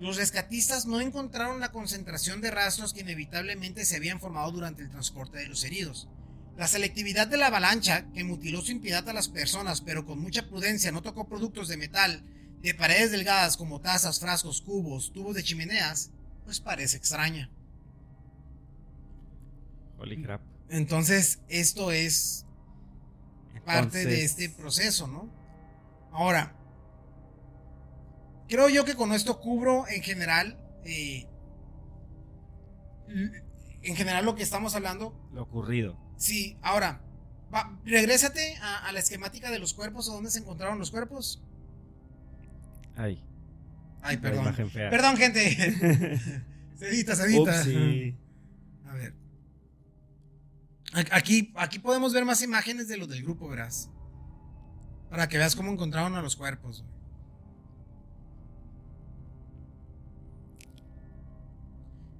Los rescatistas no encontraron la concentración de rastros que inevitablemente se habían formado durante el transporte de los heridos. La selectividad de la avalancha, que mutiló sin piedad a las personas, pero con mucha prudencia no tocó productos de metal, de paredes delgadas como tazas, frascos, cubos, tubos de chimeneas, pues parece extraña. Holy crap. Entonces, esto es parte de este proceso, ¿no? Ahora, creo yo que con esto cubro en general, eh, en general lo que estamos hablando. Lo ocurrido. Sí, ahora, regrésate a, la esquemática de los cuerpos, a dónde se encontraron los cuerpos. Ay. Ay, perdón. Perdón, gente. *laughs* se edita, se edita. A ver. Aquí, aquí podemos ver más imágenes de los del grupo, verás. Para que veas cómo encontraron a los cuerpos.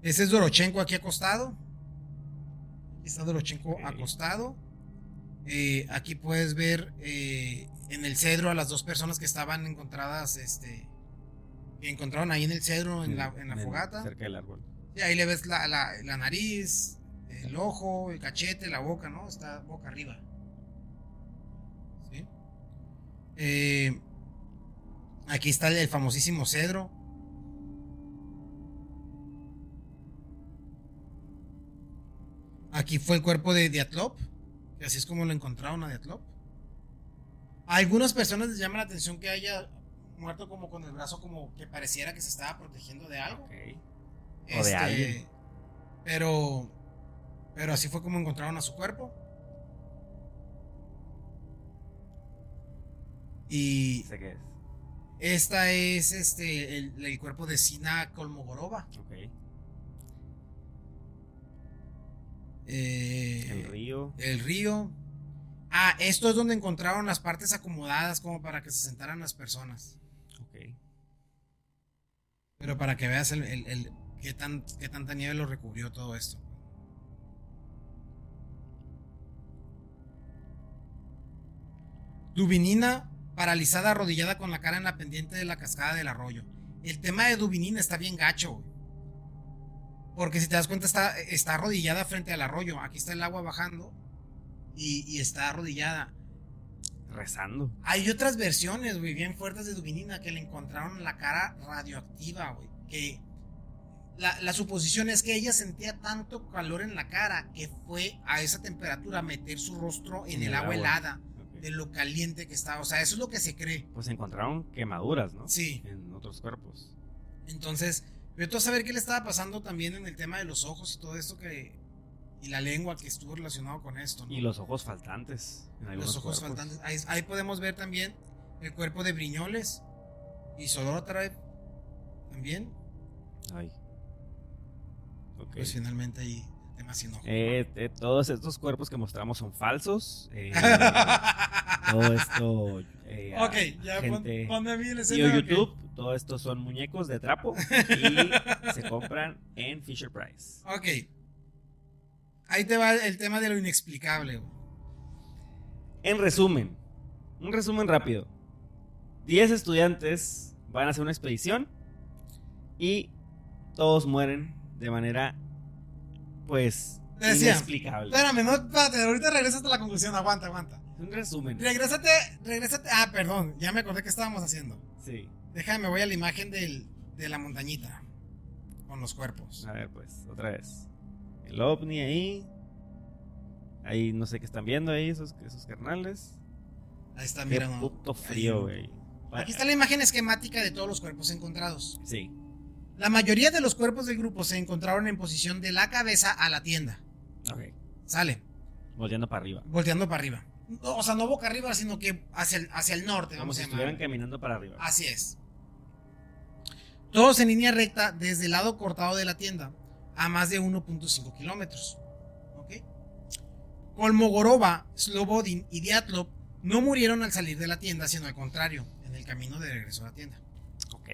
Ese es Dorochenko aquí acostado. Aquí está Dorochenko acostado. Eh, aquí puedes ver eh, en el cedro a las dos personas que estaban encontradas, este, que encontraron ahí en el cedro, en, la, fogata. Cerca del árbol. Y ahí le ves la, la nariz, el ojo, el cachete, la boca, ¿no? Está boca arriba. ¿Sí? Eh, aquí está el, famosísimo cedro. Aquí fue el cuerpo de Diatlop, que así es como lo encontraron a Diatlop. A algunas personas les llama la atención que haya muerto como con el brazo como que pareciera que se estaba protegiendo de algo. O de este, alguien. Pero pero así fue como encontraron a su cuerpo. Y. Sé qué es. Esta es este el, cuerpo de Sina Kolmogorova. Ok. Eh, el río. El río. Ah, esto es donde encontraron las partes acomodadas como para que se sentaran las personas. Ok. Pero para que veas el, el, qué, tan, qué tanta nieve lo recubrió todo esto. Dubinina paralizada, arrodillada con la cara en la pendiente de la cascada del arroyo. El tema de Dubinina está bien gacho, Porque si te das cuenta, está, está arrodillada frente al arroyo. Aquí está el agua bajando y, está arrodillada. Rezando. Hay otras versiones, güey, bien fuertes de Dubinina que le encontraron la cara radioactiva, güey. Que la, la, suposición es que ella sentía tanto calor en la cara que fue a esa temperatura a meter su rostro en, el, agua helada de lo caliente que estaba. O sea, eso es lo que se cree. Pues encontraron quemaduras, ¿no? Sí. En otros cuerpos. Entonces, pero a saber qué le estaba pasando también en el tema de los ojos y todo esto que. Y la lengua que estuvo relacionado con esto. ¿no? Y los ojos faltantes. los ojos faltantes. Ahí, podemos ver también el cuerpo de Briñoles. Y Solotra también. Ay. Ok. Pues finalmente ahí eh, eh, todos estos cuerpos que mostramos son falsos. Eh, *laughs* todo esto. Eh, ok, ya gente, ponme a mí el YouTube, todo esto son muñecos de trapo y se compran en Fisher Price. Ok. Ahí te va el tema de lo inexplicable. En resumen, un resumen rápido. 10 estudiantes van a hacer una expedición y todos mueren de manera pues inexplicable. Espérame, no, espérate, ahorita regresate a la conclusión, aguanta, aguanta. Un resumen. Regrésate, regrésate. Ah, perdón, ya me acordé que estábamos haciendo. Sí. Déjame, me voy a la imagen del, de la montañita. Con los cuerpos. A ver, pues, otra vez. El ovni ahí. Ahí no sé qué están viendo ahí, esos, esos carnales. Ahí están, mirando. puto frío, güey. Aquí está la imagen esquemática de todos los cuerpos encontrados. Sí. La mayoría de los cuerpos del grupo se encontraron en posición de la cabeza a la tienda. Ok. Sale. Volteando para arriba. Volteando para arriba. O sea, no boca arriba, sino que hacia el, hacia el norte. Como si estuvieran caminando para arriba. Así es. Todos en línea recta desde el lado cortado de la tienda a más de 1.5 kilómetros. ¿Ok? Kolmogorova, Slobodin y Diatlov no murieron al salir de la tienda, sino al contrario, en el camino de regreso a la tienda. Ok.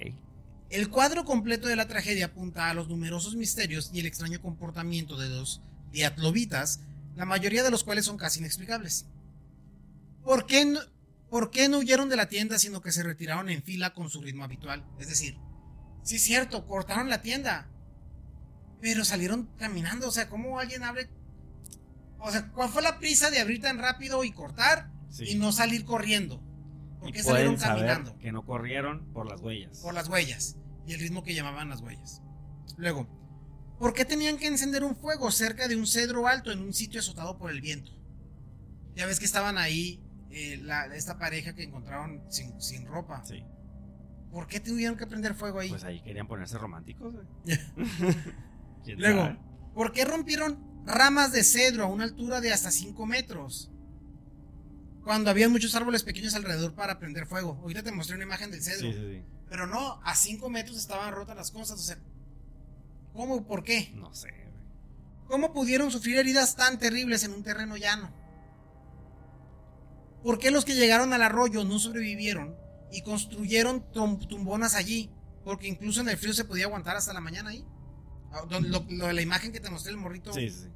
El cuadro completo de la tragedia apunta a los numerosos misterios y el extraño comportamiento de los diatlovitas, la mayoría de los cuales son casi inexplicables. ¿Por qué, no, ¿Por qué no huyeron de la tienda sino que se retiraron en fila con su ritmo habitual? Es decir, sí es cierto, cortaron la tienda, pero salieron caminando. O sea, ¿cómo alguien abre? O sea, ¿cuál fue la prisa de abrir tan rápido y cortar Sí. y no salir corriendo? ¿Por Y qué salieron saber caminando? que no corrieron por las huellas. Por las huellas y el ritmo que llamaban las huellas. Luego, ¿por qué tenían que encender un fuego cerca de un cedro alto en un sitio azotado por el viento? Ya ves que estaban ahí eh, la- esta pareja que encontraron sin, sin ropa. Sí. ¿Por qué tuvieron que prender fuego ahí? Pues ahí querían ponerse románticos, güey. *laughs* ¿Quién Luego, sabe? ¿por qué rompieron ramas de cedro a una altura de hasta 5 metros? Cuando había muchos árboles pequeños alrededor para prender fuego. Ahorita te mostré una imagen del cedro. Sí, sí, sí. Pero no, a 5 metros estaban rotas las cosas. O sea, ¿cómo? ¿Por qué? No sé. ¿Cómo pudieron sufrir heridas tan terribles en un terreno llano? ¿Por qué los que llegaron al arroyo no sobrevivieron y construyeron tum- tumbonas allí? Porque incluso en el frío se podía aguantar hasta la mañana ahí. Ah, Lo, lo de la imagen que te mostré el morrito. Sí, sí.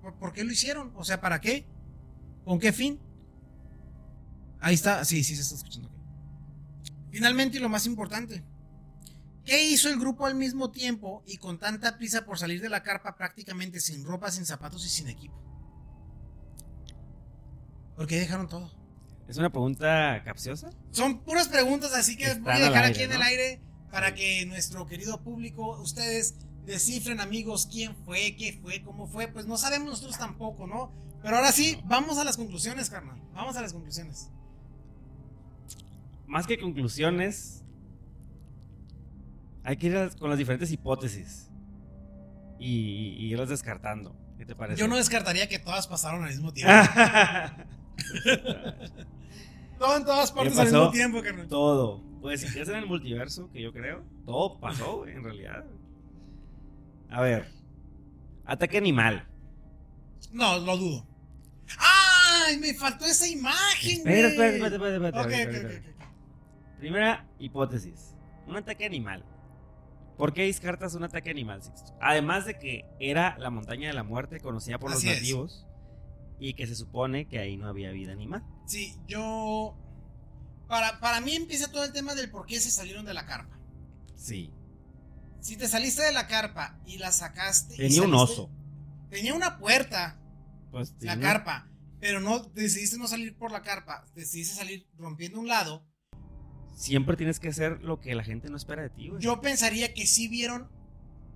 ¿Por, por qué lo hicieron? O sea, ¿para qué? ¿Con qué fin? Ahí está, sí, sí se está escuchando. Finalmente, y lo más importante. ¿Qué hizo el grupo al mismo tiempo y con tanta prisa por salir de la carpa prácticamente sin ropa, sin zapatos y sin equipo? ¿Por qué dejaron todo? ¿Es una pregunta capciosa? Son puras preguntas, así que Están voy a dejar aire, aquí en el aire para que nuestro querido público, ustedes descifren, amigos, quién fue, qué fue, cómo fue. Pues no sabemos nosotros tampoco, ¿no? Pero ahora sí, vamos a las conclusiones, carnal. Vamos a las conclusiones. Más que conclusiones, hay que ir con las diferentes hipótesis y, y irlas descartando. ¿Qué te parece? Yo no descartaría que todas pasaron al mismo tiempo. *laughs* Todo en todas partes al mismo tiempo, carnal. todo. Pues si crees en el multiverso, que yo creo, todo pasó, güey, en realidad. A ver, ataque animal. No, lo dudo. ¡Ay! Me faltó esa imagen, Espera, güey. espera, espera, espera, espera, Ok, espera, ok, espera. ok, ok. Primera hipótesis. Un ataque animal. ¿Por qué descartas un ataque animal, Sixto? Además de que era la montaña de la muerte conocida por Así los es. Y que se supone que ahí no había vida animal. Sí, yo. Para, para mí empieza todo el tema del por qué se salieron de la carpa. Sí. Si te saliste de la carpa y la sacaste. Tenía un oso. Tenía una puerta, Pues, la carpa. Pero no decidiste no salir por la carpa. Decidiste salir rompiendo un lado. Siempre tienes que hacer lo que la gente no espera de ti, güey. Yo pensaría que sí vieron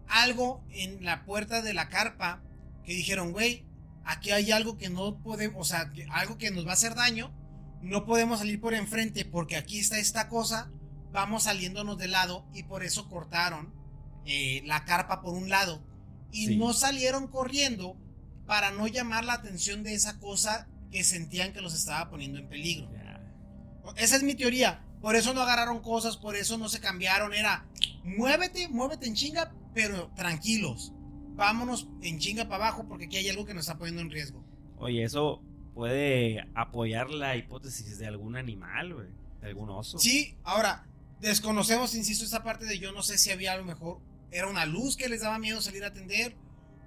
algo en la puerta de la carpa. Que dijeron, güey, aquí hay algo que no podemos. O sea, que- algo que nos va a hacer daño. No podemos salir por enfrente porque aquí está esta cosa. Vamos saliéndonos de lado. Y por eso cortaron eh, la carpa por un lado. Y Sí. no salieron corriendo para no llamar la atención de esa cosa que sentían que los estaba poniendo en peligro. Esa es mi teoría. Por eso no agarraron cosas, por eso no se cambiaron. Era, muévete, muévete en chinga, pero tranquilos. Vámonos en chinga para abajo porque aquí hay algo que nos está poniendo en riesgo. Oye, eso puede apoyar la hipótesis de algún animal, güey. De algún oso. Sí, ahora, desconocemos, insisto, esa parte de yo no sé si había a lo mejor, era una luz que les daba miedo salir a atender,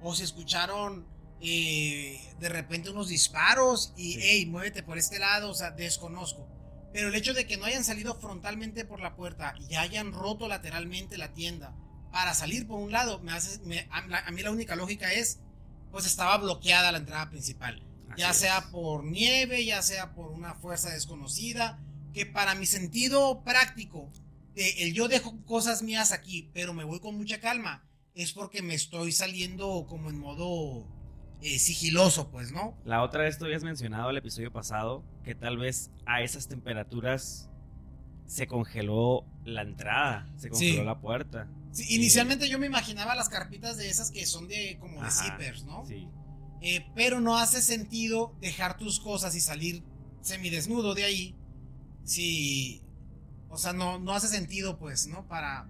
o si escucharon eh, de repente unos disparos y, Sí. hey, muévete por este lado, o sea, desconozco. Pero el hecho de que no hayan salido frontalmente por la puerta y hayan roto lateralmente la tienda para salir por un lado, me hace, me- a, mí la única lógica es, pues estaba bloqueada la entrada principal Así ya es. sea por nieve, ya sea por una fuerza desconocida, que para mi sentido práctico, el yo dejo cosas mías aquí, pero me voy con mucha calma, es porque me estoy saliendo como en modo eh, sigiloso, pues, ¿no? La otra vez tú habías mencionado el episodio pasado que tal vez a esas temperaturas se congeló la entrada, se congeló Sí. la puerta. Sí. Inicialmente yo me imaginaba las carpitas de esas que son de como de Ajá, zippers, ¿no? Sí. Eh, pero no hace sentido dejar tus cosas y salir semidesnudo de ahí. Si. O sea, no, no hace sentido, pues, ¿no? Para.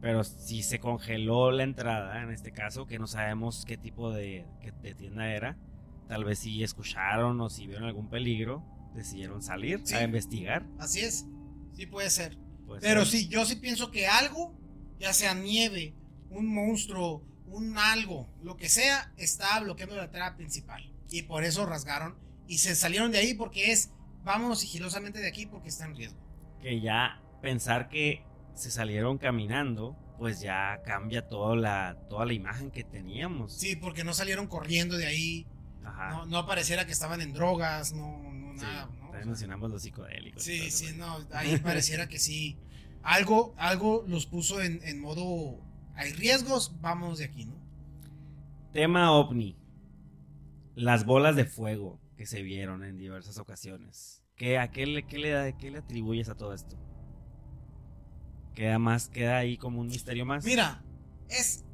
Pero si se congeló la entrada, en este caso, que no sabemos qué tipo de, qué- de tienda era, tal vez si escucharon o si vieron algún peligro decidieron salir Sí. a investigar. Así es. Sí puede ser. Pues, Pero sí, yo sí pienso que algo, ya sea nieve, un monstruo, un algo, lo que sea, está bloqueando la entrada principal. Y por eso rasgaron y se salieron de ahí porque es, vámonos sigilosamente de aquí porque está en riesgo. que ya pensar que se salieron caminando, pues ya cambia toda la, toda la imagen que teníamos. Sí, porque no salieron corriendo de ahí, Ajá. no, no pareciera que estaban en drogas, no, no Sí, nada. ¿no? también mencionamos los psicodélicos. Sí, sí, no, ahí pareciera que sí. *laughs* Algo, algo los puso en, en modo, hay riesgos, vamos de aquí, ¿no? Tema ovni. Las bolas de fuego que se vieron en diversas ocasiones. ¿Qué, a qué le, qué le, qué le atribuyes a todo esto? Queda más, queda ahí como un misterio más. Mira, es,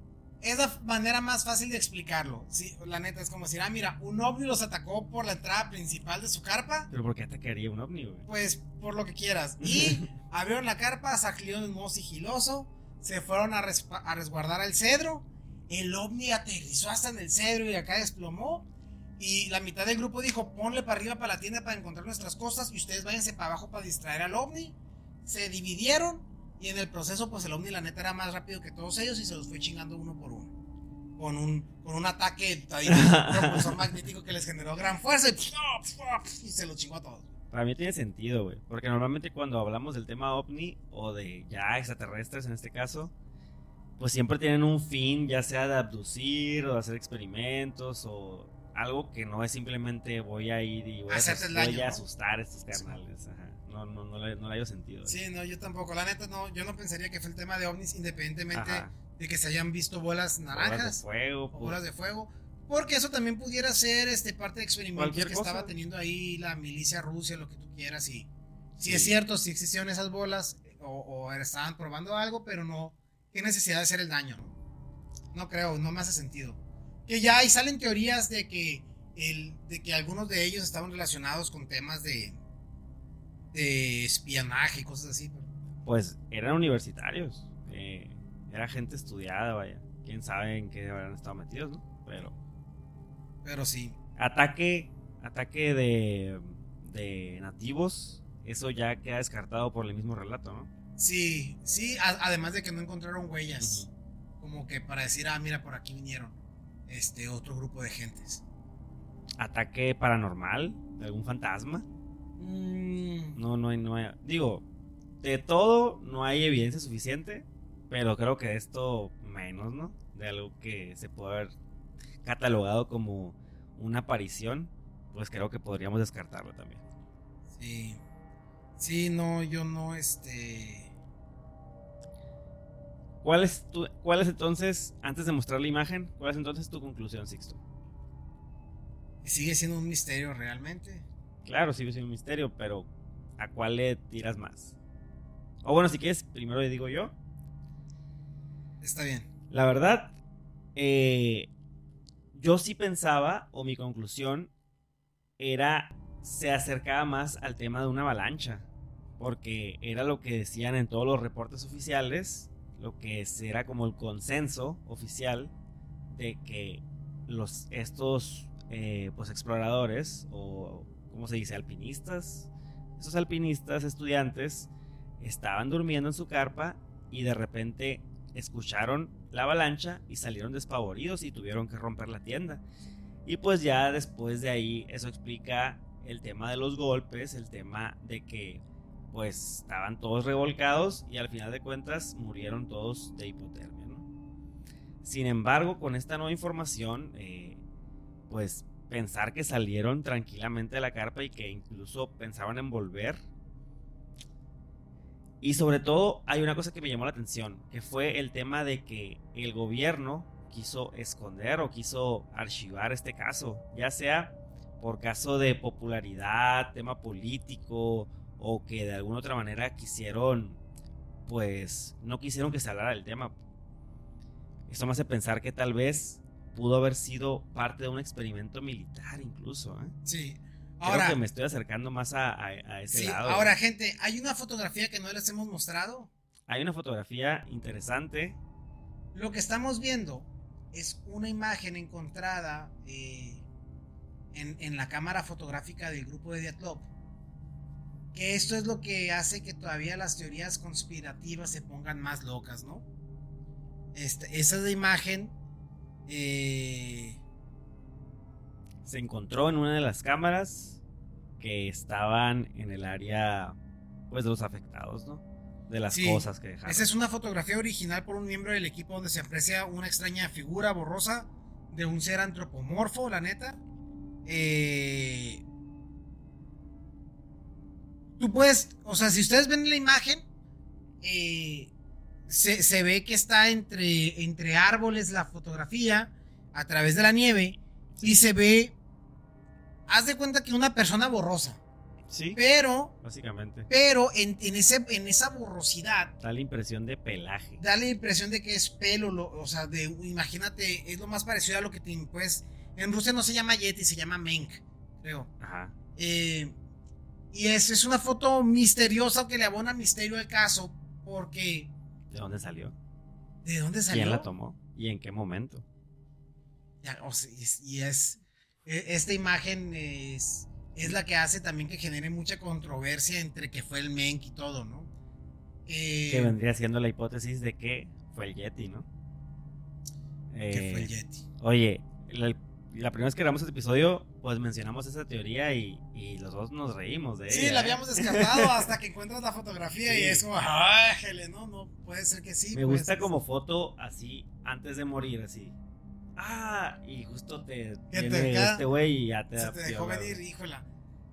es la manera más fácil de explicarlo. Sí, la neta es como decir, ah, mira, un ovni los atacó por la entrada principal de su carpa, Pero ¿por qué atacaría un ovni, güey? pues por lo que quieras. Y *laughs* abrieron la carpa, salieron en modo sigiloso, se fueron a, a resguardar al cedro. El ovni aterrizó hasta en el cedro y acá desplomó. Y la mitad del grupo dijo, ponle para arriba para la tienda para encontrar nuestras cosas y ustedes váyanse para abajo para distraer al ovni. Se dividieron y en el proceso pues el ovni la neta era más rápido que todos ellos y se los fue chingando uno por uno. Con un, con un ataque ahí, *laughs* un propulsor magnético que les generó gran fuerza y, y se los chingó a todos. Para mí tiene sentido, güey. Porque normalmente cuando hablamos del tema ovni o de ya extraterrestres en este caso, pues siempre tienen un fin, ya sea de abducir o de hacer experimentos o algo que no es simplemente voy a ir y voy a, Hacerte el voy daño, a ¿no? asustar a estos carnales. Ajá. No, no, no, le, no le hallo sentido. Sí, no, yo tampoco. La neta, no, yo no pensaría que fue el tema de ovnis, independientemente Ajá. de que se hayan visto bolas Bolas naranjas de fuego, pues, bolas de fuego. Porque eso también pudiera ser este, parte de experimentos que cosa. estaba teniendo ahí la milicia Rusia, lo que tú quieras. Y si Sí. es cierto, si existieron esas bolas o, o estaban probando algo, pero no, qué necesidad de hacer el daño. No creo, no me hace sentido. Que ya ahí salen teorías de que, el, de que algunos de ellos estaban relacionados con temas de, de espionaje y cosas así. pues eran universitarios. eh, era gente estudiada, vaya. Quién sabe en qué habrán estado metidos, ¿no? Pero Pero sí. ataque, ataque de, de nativos, eso ya queda descartado por el mismo relato, ¿no? Sí, sí, a- además de que no encontraron huellas. Como que para decir, ah, mira, por aquí vinieron este otro grupo de gentes. Ataque paranormal, de algún fantasma. Mm, No, no hay, no hay. Digo, de todo no hay evidencia suficiente, pero creo que de esto menos, ¿no? De algo que se puede haber catalogado como una aparición, pues creo que podríamos descartarlo también. sí. Sí, no, yo no, este. ¿Cuál es, tu, ¿Cuál es entonces, antes de mostrar la imagen, cuál es entonces tu conclusión, Sixto? Sigue siendo un misterio realmente. Claro, sigue siendo un misterio, pero ¿a cuál le tiras más? O bueno, si quieres, primero le digo yo. Está bien. La verdad, eh, yo sí pensaba, o mi conclusión era, se acercaba más al tema de una avalancha, porque era lo que decían en todos los reportes oficiales, lo que era como el consenso oficial de que los, estos eh, pues exploradores, o ¿cómo se dice? Alpinistas, esos alpinistas estudiantes estaban durmiendo en su carpa y de repente escucharon la avalancha y salieron despavoridos y tuvieron que romper la tienda. Y pues ya después de ahí eso explica el tema de los golpes, el tema de que pues estaban todos revolcados y al final de cuentas murieron todos de hipotermia. ¿no? Sin embargo, con esta nueva información, eh, pues pensar que salieron tranquilamente de la carpa y que incluso pensaban en volver y sobre todo hay una cosa que me llamó la atención, que fue el tema de que el gobierno quiso esconder o quiso archivar este caso, ya sea por caso de popularidad, tema político o que de alguna otra manera quisieron, pues no quisieron que se hablara del tema. Esto me hace pensar que tal vez pudo haber sido parte de un experimento militar incluso. ¿eh? Sí. Creo Ahora, que me estoy acercando más a, a- a ese sí, lado. ahora, gente, hay una fotografía que no les hemos mostrado. Hay una fotografía interesante. Lo que estamos viendo es una imagen encontrada eh, en, en la cámara fotográfica del grupo de Diatlov que esto es lo que hace que todavía las teorías conspirativas se pongan más locas, ¿no? Este, esa es la imagen. Eh, se encontró en una de las cámaras que estaban en el área pues de los afectados, ¿no? De las cosas que dejaron. Esa es una fotografía original por un miembro del equipo donde se aprecia una extraña figura borrosa de un ser antropomorfo, la neta. Eh, tú puedes, o sea, si ustedes ven la imagen, eh, se, ve que está entre, entre árboles la fotografía a través de la nieve y se ve, haz de cuenta que una persona borrosa. Sí. Pero. Básicamente. Pero en, ese, en esa borrosidad. Da la impresión de pelaje. Da la impresión de que es pelo. o sea, de, imagínate, es lo más parecido a lo que te. Pues, en Rusia no se llama Yeti, se llama Menk, creo. Ajá. Eh, y es, es una foto misteriosa que le abona misterio al caso. Porque ¿De dónde salió? ¿De dónde salió? ¿Quién la tomó? ¿Y en qué momento? y es. E, esta imagen es, es la que hace también que genere mucha controversia entre que fue el Menk y todo, ¿no? que vendría siendo la hipótesis de que fue el Yeti, ¿no? que fue el eh, Yeti. Oye, la primera vez que grabamos este episodio, pues mencionamos esa teoría y, los dos nos reímos de ella. Sí, la habíamos descartado hasta que encuentras la fotografía y es como, ájele, no, no, puede ser que sí. Me gusta como foto así, antes de morir, así. Ah, y justo te, este güey y ya te, se te dejó venir, híjola.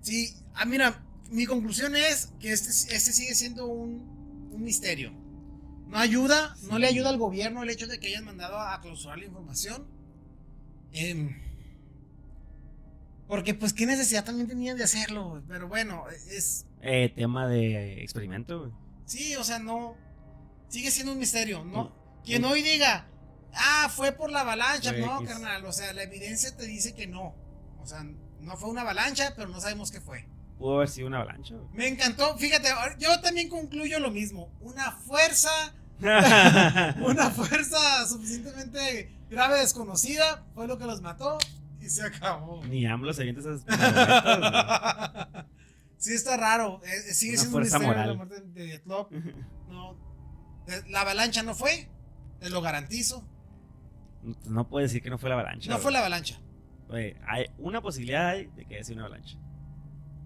Sí, ah, mira, mi conclusión es que este, este sigue siendo un, un misterio. No ayuda, no le ayuda al gobierno el hecho de que hayan mandado a clausurar la información. Eh, porque pues qué necesidad también tenían de hacerlo, pero bueno, es... Eh, tema de experimento, Sí, o sea, no... Sigue siendo un misterio, ¿no? Quien hoy diga, ah, fue por la avalancha, no, carnal, o sea, la evidencia te dice que no. O sea, no fue una avalancha, pero no sabemos qué fue. Pudo haber sido una avalancha. Me encantó, fíjate, yo también concluyo lo mismo. Una fuerza... *laughs* una fuerza suficientemente grave desconocida fue lo que los mató se acabó. Ni AMLO se avienta esas. *laughs* sí, está raro. Eh, eh, sigue siendo un misterio la muerte de No. La avalancha no fue. Te lo garantizo. No puede decir que no fue la avalancha. No fue la avalancha. hay una posibilidad de que haya sido una avalancha.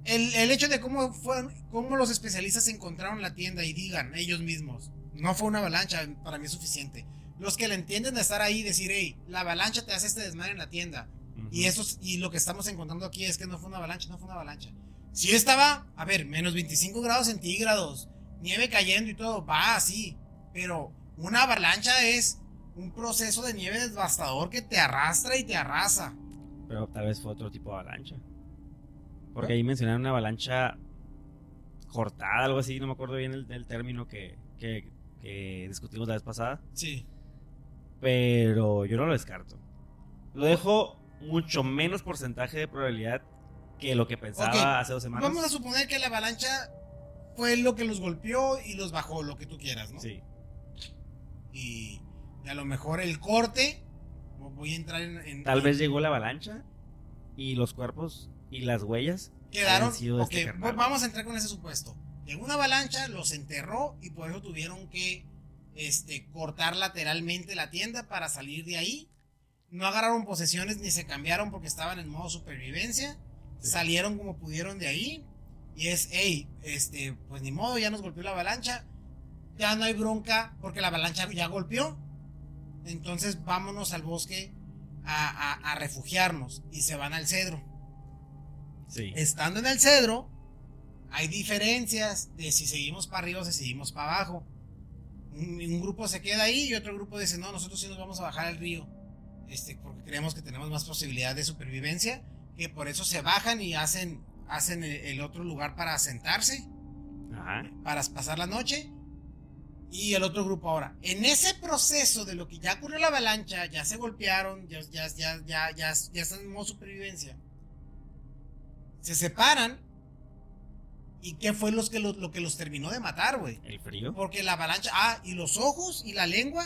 El, el, hecho de cómo, fue, cómo los especialistas encontraron la tienda y digan ellos mismos, no fue una avalancha, para mí es suficiente. Los que le entienden de estar ahí y decir, hey, la avalancha te hace este desmadre en la tienda. Y eso y lo que estamos encontrando aquí es que no fue una avalancha, no fue una avalancha. Si estaba, a ver, menos 25 grados centígrados, nieve cayendo y todo, va así. Pero una avalancha es un proceso de nieve devastador que te arrastra y te arrasa. Pero tal vez fue otro tipo de avalancha. Porque ahí mencionaron una avalancha cortada, algo así, no me acuerdo bien el, término que, que, que discutimos la vez pasada. Sí. Pero yo no lo descarto. Lo dejo mucho menos porcentaje de probabilidad que lo que pensaba hace dos semanas. Vamos a suponer que la avalancha fue lo que los golpeó y los bajó, lo que tú quieras, ¿no? Sí. Y, a lo mejor el corte, voy a entrar en... Tal vez llegó la avalancha y los cuerpos y las huellas quedaron... Sido este vamos a entrar con ese supuesto. Llegó una avalancha, los enterró y por eso tuvieron que este, cortar lateralmente la tienda para salir de ahí no agarraron posesiones ni se cambiaron porque estaban en modo supervivencia. Salieron como pudieron de ahí. Y es, hey, este, pues ni modo, ya nos golpeó la avalancha. Ya no hay bronca porque la avalancha ya golpeó. Entonces vámonos al bosque a, refugiarnos. Y se van al cedro. Sí. Estando en el cedro, hay diferencias de si seguimos para arriba o si seguimos para abajo. Un, un, grupo se queda ahí y otro grupo dice, no, nosotros sí nos vamos a bajar al río. Este, porque creemos que tenemos más posibilidad de supervivencia, que por eso se bajan y hacen, hacen el, otro lugar para sentarse, para pasar la noche. Y el otro grupo ahora. En ese proceso de lo que ya ocurrió la avalancha, ya se golpearon, ya, ya, ya, ya, ya, ya están en modo supervivencia. Se separan. ¿Y qué fue los que lo que los terminó de matar, güey? El frío. Porque la avalancha. Ah, y los ojos y la lengua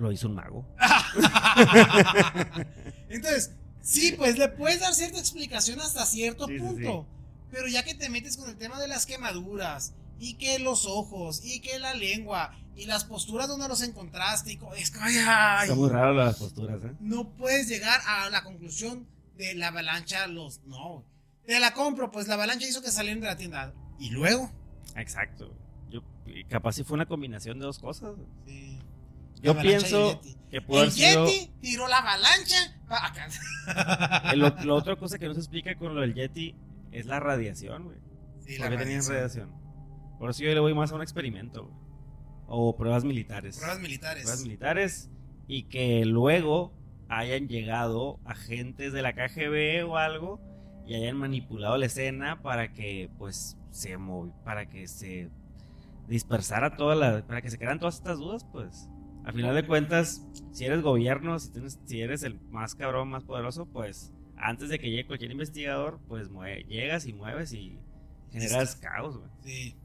lo hizo un mago. *laughs* Entonces, sí, pues le puedes dar cierta explicación hasta cierto punto. Pero ya que te metes con el tema de las quemaduras, y que los ojos, y que la lengua, y las posturas donde los encontraste, y es que, ay, ay, Está muy raro las posturas, ¿eh? no puedes llegar a la conclusión de la avalancha, los, no, te la compro, pues la avalancha hizo que salieran de la tienda, y luego, Exacto. Yo, y capaz si fue una combinación de dos cosas. sí, Yo la pienso que pudo haber El sido. Yeti tiró la avalancha, *laughs* ot- la otra cosa que no se explica con lo del Yeti es la radiación, güey. Sí, ¿Por qué tenían radiación? Por eso yo le voy más a un experimento, güey. O pruebas militares. Pruebas militares. Pruebas militares. Y que luego hayan llegado agentes de la KGB o algo y hayan manipulado la escena para que, pues, se movi para que se dispersara toda la. para que se crearan todas estas dudas, pues. Al final de cuentas, si eres gobierno, si, tienes, si eres el más cabrón, más poderoso, pues antes de que llegue cualquier investigador, pues mue- llegas y mueves y generas caos, güey. Sí.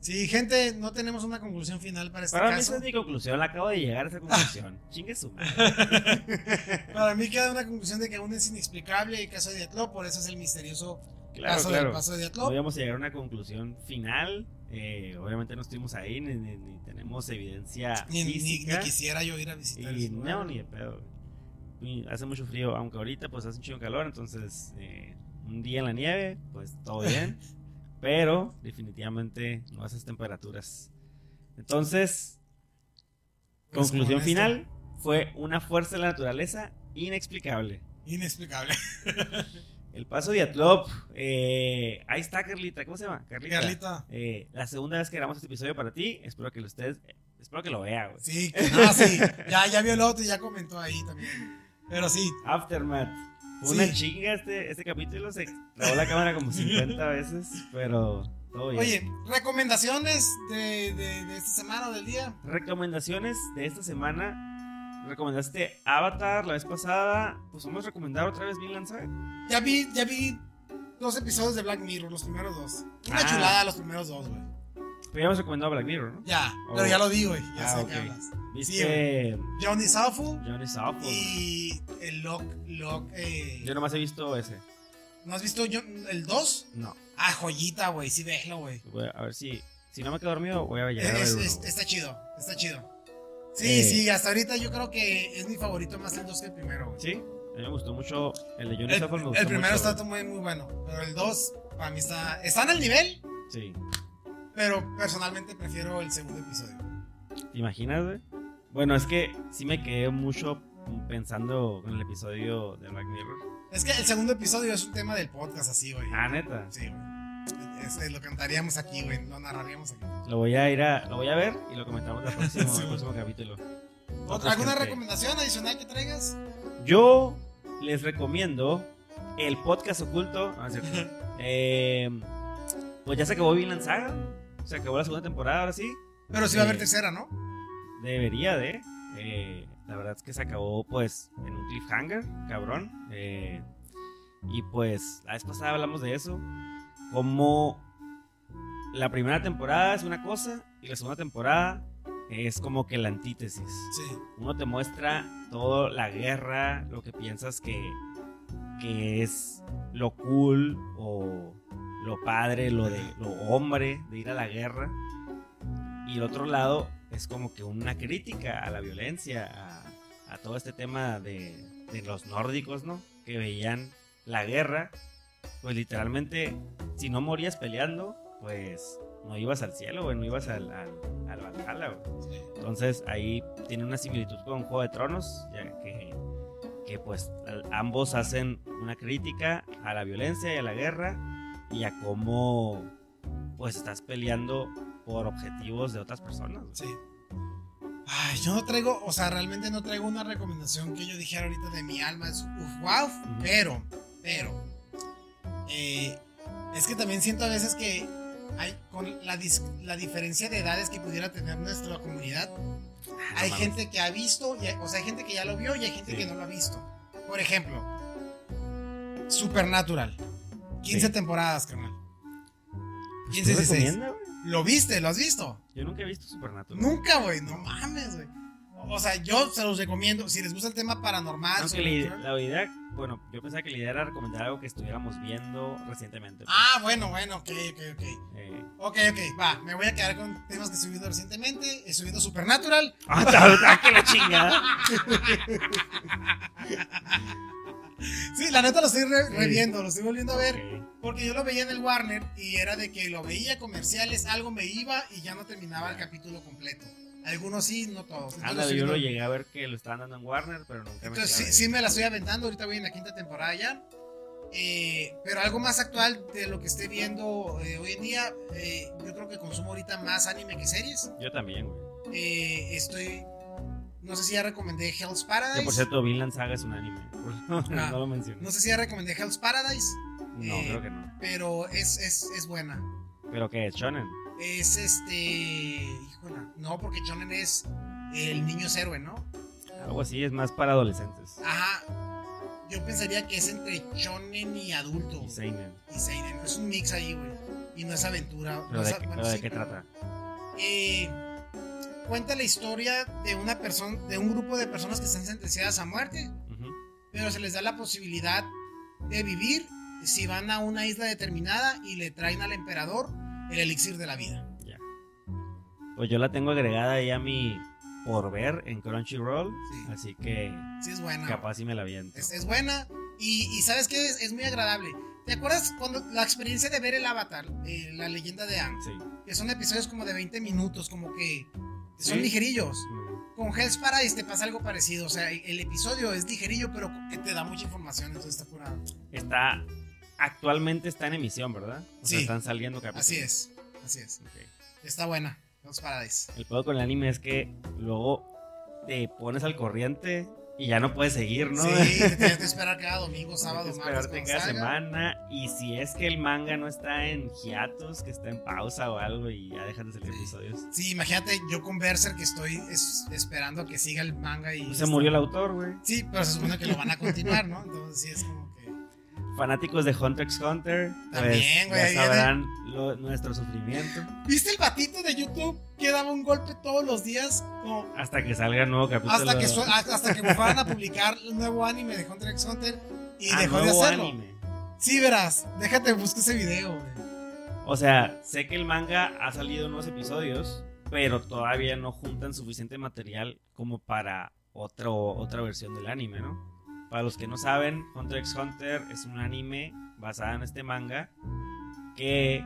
Sí, gente, no tenemos una conclusión final para este Para mí caso. esa es mi conclusión, acabo de llegar a esa conclusión. *laughs* Chingue su madre. Para mí queda una conclusión de que aún es inexplicable el caso de Diatlov, por eso es el misterioso Claro, caso claro. del paso de No Diatlov. íbamos a llegar a una conclusión final. eh, obviamente no estuvimos ahí, ni, ni- ni tenemos evidencia Ni, física. ni quisiera yo ir a visitar y no, lugar. ni de pedo. Y hace mucho frío, aunque ahorita pues hace un chingo de calor, entonces eh, un día en la nieve, pues todo bien. *laughs* pero definitivamente no a esas temperaturas. Entonces, Pues, conclusión final, fue una fuerza de la naturaleza inexplicable. Inexplicable. *laughs* El paso de Atlop, eh, ahí está Carlita, ¿cómo se llama? Carlita. Carlita. Eh, la segunda vez que grabamos este episodio para ti, espero que lo ustedes, espero que lo vea, güey. Sí, que- ah, sí. Ya, ya vio el otro y ya comentó ahí también. Pero sí, Aftermath. Fue Sí. una chinga este, este capítulo, se trabó la cámara como 50 *laughs* veces, pero todo bien. Oye, recomendaciones de, de, de esta semana o del día. Recomendaciones de esta semana. Recomendaste Avatar la vez pasada. Pues vamos a recomendar otra vez Vinland Saga. Ya vi, ya vi dos episodios de Black Mirror, los primeros dos. Una Ah. chulada los primeros dos, güey. Pero ya hemos recomendado Black Mirror, ¿no? Ya, Oh. pero ya lo vi, güey. Ya Ah, sé de ok. qué hablas. Viste Johnny Sawful Johnny y el Lock, Lock, eh, Yo nomás he visto ese. ¿No has visto yo- el 2? No. Ah, joyita, güey, sí, déjalo, güey. A, ver si. Si no me quedo dormido, voy a llegar a ver es- está chido, está chido. Sí, Eh. sí, hasta ahorita yo creo que es mi favorito más el 2 que el primero, güey. Sí, a mí me gustó mucho. El de Johnny El, Soft me gustó el primero mucho, está muy, muy bueno, pero el 2 para mí está... Está en el nivel, Sí. pero personalmente prefiero el segundo episodio. ¿Te imaginas, güey? Bueno, es que sí me quedé mucho pensando en el episodio de Black Mirror. Es que el segundo episodio es un tema del podcast así, güey. Ah, neta. Sí, güey. Es- es- lo cantaríamos aquí, güey, lo narraríamos aquí. Lo voy a ir a. Lo voy a ver y lo comentamos el próximo, Sí. *laughs* el próximo capítulo. ¿Otra, ¿Alguna gente. recomendación adicional que traigas? Yo les recomiendo el podcast oculto. Es cierto. *laughs* Eh, pues ya se acabó Vinland Saga. Se acabó la segunda temporada, ahora sí. Pero sí va a haber Eh, tercera, ¿no? Debería de. Eh, la verdad es que se acabó pues en un cliffhanger, cabrón. Eh, y pues la vez pasada hablamos de eso. Como la primera temporada es una cosa y la segunda temporada es como que la antítesis. Sí. Uno te muestra toda la guerra, lo que piensas que, que es lo cool o lo padre, lo de lo hombre de ir a la guerra. Y el otro lado es como que una crítica a la violencia, a, a todo este tema de, de los nórdicos, ¿no? Que veían la guerra, pues literalmente, si no morías peleando, pues no ibas al cielo, güey, no ibas al, al, al Valhalla, güey. Entonces ahí tiene una similitud con Juego de Tronos, ya que, que pues al- ambos hacen una crítica a la violencia y a la guerra y a cómo pues estás peleando por objetivos de otras personas. güey. Sí. Ay, yo no traigo, o sea, realmente no traigo una recomendación que yo dijera ahorita de mi alma. Es uf, wow, pero, pero, eh, es que también siento a veces que hay, con la, dis- la diferencia de edades que pudiera tener nuestra comunidad, Ah, hay mames. gente que ha visto, y hay- o sea, hay gente que ya lo vio y hay gente Sí. que no lo ha visto. Por ejemplo, Supernatural. 15 Sí. temporadas, carnal. ¿Tú 15, 16. recomiendas, güey? ¿Lo viste? ¿Lo has visto? Yo nunca he visto Supernatural. Nunca, güey. No mames, güey. O sea, yo se los recomiendo. Si les gusta el tema paranormal. Aunque la, idea- la idea, bueno, yo pensaba que la idea era recomendar algo que estuviéramos viendo recientemente. pues. Ah, bueno, bueno, ok, ok, ok. Eh, Ok, ok, va. Me voy a quedar con temas que he subido recientemente. He subido Supernatural. *laughs* ¡Ah, que la chingada! Sí, la neta lo estoy re- Sí. reviendo, lo estoy volviendo a ver. Porque yo lo veía en el Warner y era de que lo veía comerciales, algo me iba y ya no terminaba el capítulo completo. Algunos sí, no todos. Entonces, Ándale, estoy yo lo llegué a ver que lo estaban dando en Warner, pero nunca me Entonces sí, sí me la estoy aventando, ahorita voy en la quinta temporada ya. Eh, pero algo más actual de lo que esté viendo eh, hoy en día, eh, yo creo que consumo ahorita más anime que series. Yo también, güey. Eh, estoy, no sé si ya recomendé Hell's Que Paradise. por cierto, Vinland Saga es un anime. *laughs* no Ah, lo mencioné. No sé si ya recomendé Hell's Paradise, No, creo que no. pero es, es, es buena. ¿Pero qué es? ¿Shonen? Es este. No, porque Shonen es el niño es héroe, ¿no? Algo así, es más para adolescentes. Ajá. Yo pensaría que es entre Shonen y adulto. Y Seinen. y Seinen. Es un mix ahí, güey. Y no es aventura. ¿Pero no de, es- qué- bueno, pero de sí. qué trata? Eh, cuenta la historia de una persona, de un grupo de personas que están sentenciadas a muerte, pero se les da la posibilidad de vivir si van a una isla determinada y le traen al emperador el elixir de la vida. Pues yo la tengo agregada ahí a mi por ver en Crunchyroll. Sí. Así que Sí, es buena. capaz si me la viento. Es, es buena y, y ¿sabes qué? Es, es muy agradable. ¿Te acuerdas cuando la experiencia de ver el Avatar, eh, la leyenda de Aang? Sí. Que son episodios como de 20 minutos, como que son ligerillos. Con Hell's Paradise te pasa algo parecido. O sea, el episodio es ligerillo, pero que te da mucha información. Entonces está curado. Está. Actualmente está en emisión, ¿verdad? O sea, están saliendo capítulos. Así es. Así es. Está buena. Paradise. El pedo con el anime es que luego te pones al corriente y ya no puedes seguir, ¿no? Sí, *laughs* te tienes que esperar cada domingo, sábado, Tienes que esperarte cada salga. semana. Y si es que el manga no está en hiatus, que está en pausa o algo y ya dejan de salir episodios. Sí, imagínate yo con Berserk que estoy es- esperando que siga el manga y. Pues se murió el autor, güey. Sí, pero se supone que lo van a continuar, ¿no? Entonces sí es como. Fanáticos de Hunter x Hunter, pues También, güey, ya sabrán lo- nuestro sufrimiento. ¿Viste el batito de YouTube que daba un golpe todos los días? Como Hasta que salga el nuevo capítulo. hasta que, hasta que fueran a publicar el nuevo anime de Hunter x Hunter y Ah, dejó de hacerlo. anime. Sí, verás, déjate buscar ese video, güey. O sea, sé que el manga ha salido nuevos episodios, pero todavía no juntan suficiente material como para otro, otra versión del anime, ¿no? Para los que no saben, Hunter x Hunter es un anime basado en este manga que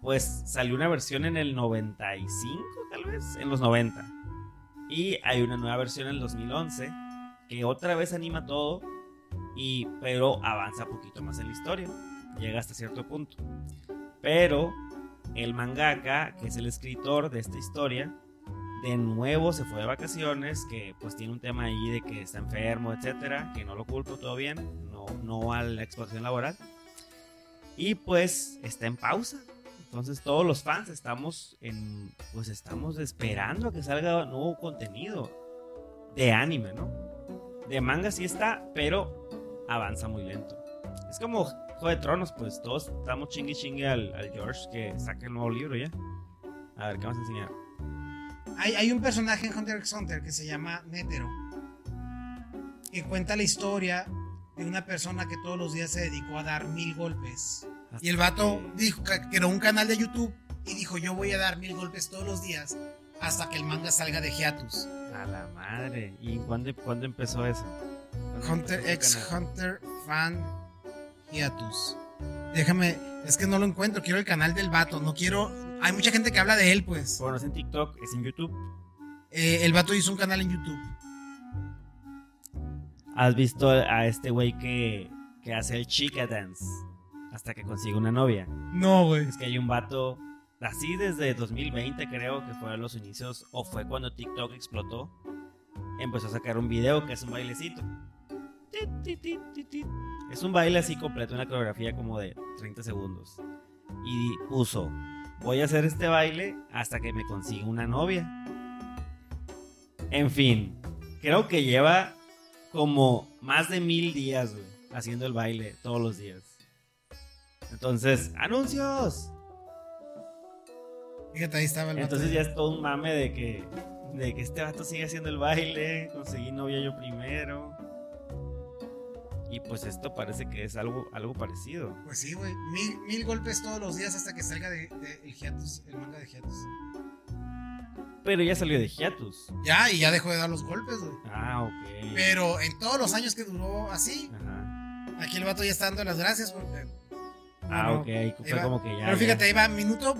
pues salió una versión en el 95 tal vez, en los 90. Y hay una nueva versión en el 2011 que otra vez anima todo y pero avanza un poquito más en la historia. Llega hasta cierto punto. Pero el mangaka, que es el escritor de esta historia, de nuevo se fue de vacaciones, que pues tiene un tema ahí de que está enfermo, etcétera, que no lo culpo todo bien, no, no a la explotación laboral. Y pues está en pausa. Entonces todos los fans estamos pues estamos esperando a que salga nuevo contenido de anime, ¿no? De manga sí está, pero avanza muy lento. Es como Juego de Tronos, pues todos estamos chingue chingue al, al George que saque el nuevo libro ya. A ver, ¿qué vamos a enseñar? Hay, hay un personaje en Hunter x Hunter que se llama Netero. Que cuenta la historia de una persona que todos los días se dedicó a dar mil golpes. Y el vato dijo que creó un canal de YouTube y dijo: Yo voy a dar mil golpes todos los días hasta que el manga salga de hiatus. A la madre. ¿Y cuándo, cuándo empezó eso? ¿Cuándo Hunter empezó x? Hunter fan hiatus. Déjame, es que no lo encuentro. Quiero el canal del vato. No quiero. Hay mucha gente que habla de él, pues. Bueno, es en TikTok, es en YouTube. Eh, el vato hizo un canal en YouTube. ¿Has visto a este güey que, que hace el chica dance? Hasta que consigue una novia. No, güey. Es que hay un vato, así desde 2020 creo que fueron los inicios, o fue cuando TikTok explotó, empezó a sacar un video que es un bailecito. Es un baile así completo, una coreografía como de 30 segundos. Y puso, voy a hacer este baile hasta que me consiga una novia. En fin, creo que lleva como más de mil días güey, haciendo el baile todos los días. Entonces, anuncios. Fíjate, ahí estaba el. Entonces ya es todo un mame de que de que este vato sigue haciendo el baile, conseguí novia yo primero. Y pues esto parece que es algo, algo parecido. Pues sí, güey. Mil, mil golpes todos los días hasta que salga de, de el hiatus, el manga de hiatus. Pero ya salió de hiatus. Ya, y ya dejó de dar los golpes, güey. Ah, ok. Pero en todos los años que duró así, Ajá. aquí el vato ya está dando las gracias porque. Ah, Bueno, ok. Fue como que ya. Pero fíjate, ya. ahí va, minuto,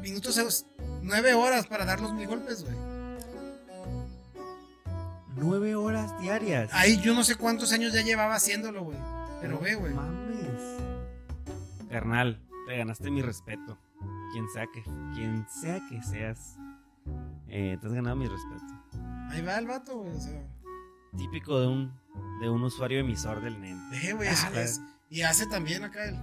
minutos, nueve horas para dar los mil golpes, güey. Nueve horas diarias. Ahí yo no sé cuántos años ya llevaba haciéndolo, güey. Pero No ve, güey. Mames. Carnal, te ganaste mi respeto. Quien sea que, quien sea que seas, eh, te has ganado mi respeto. Ahí va el vato, güey. O sea, Típico de un, de un usuario emisor del NEN. ve, güey, eso Ah, es. Y hace también acá él.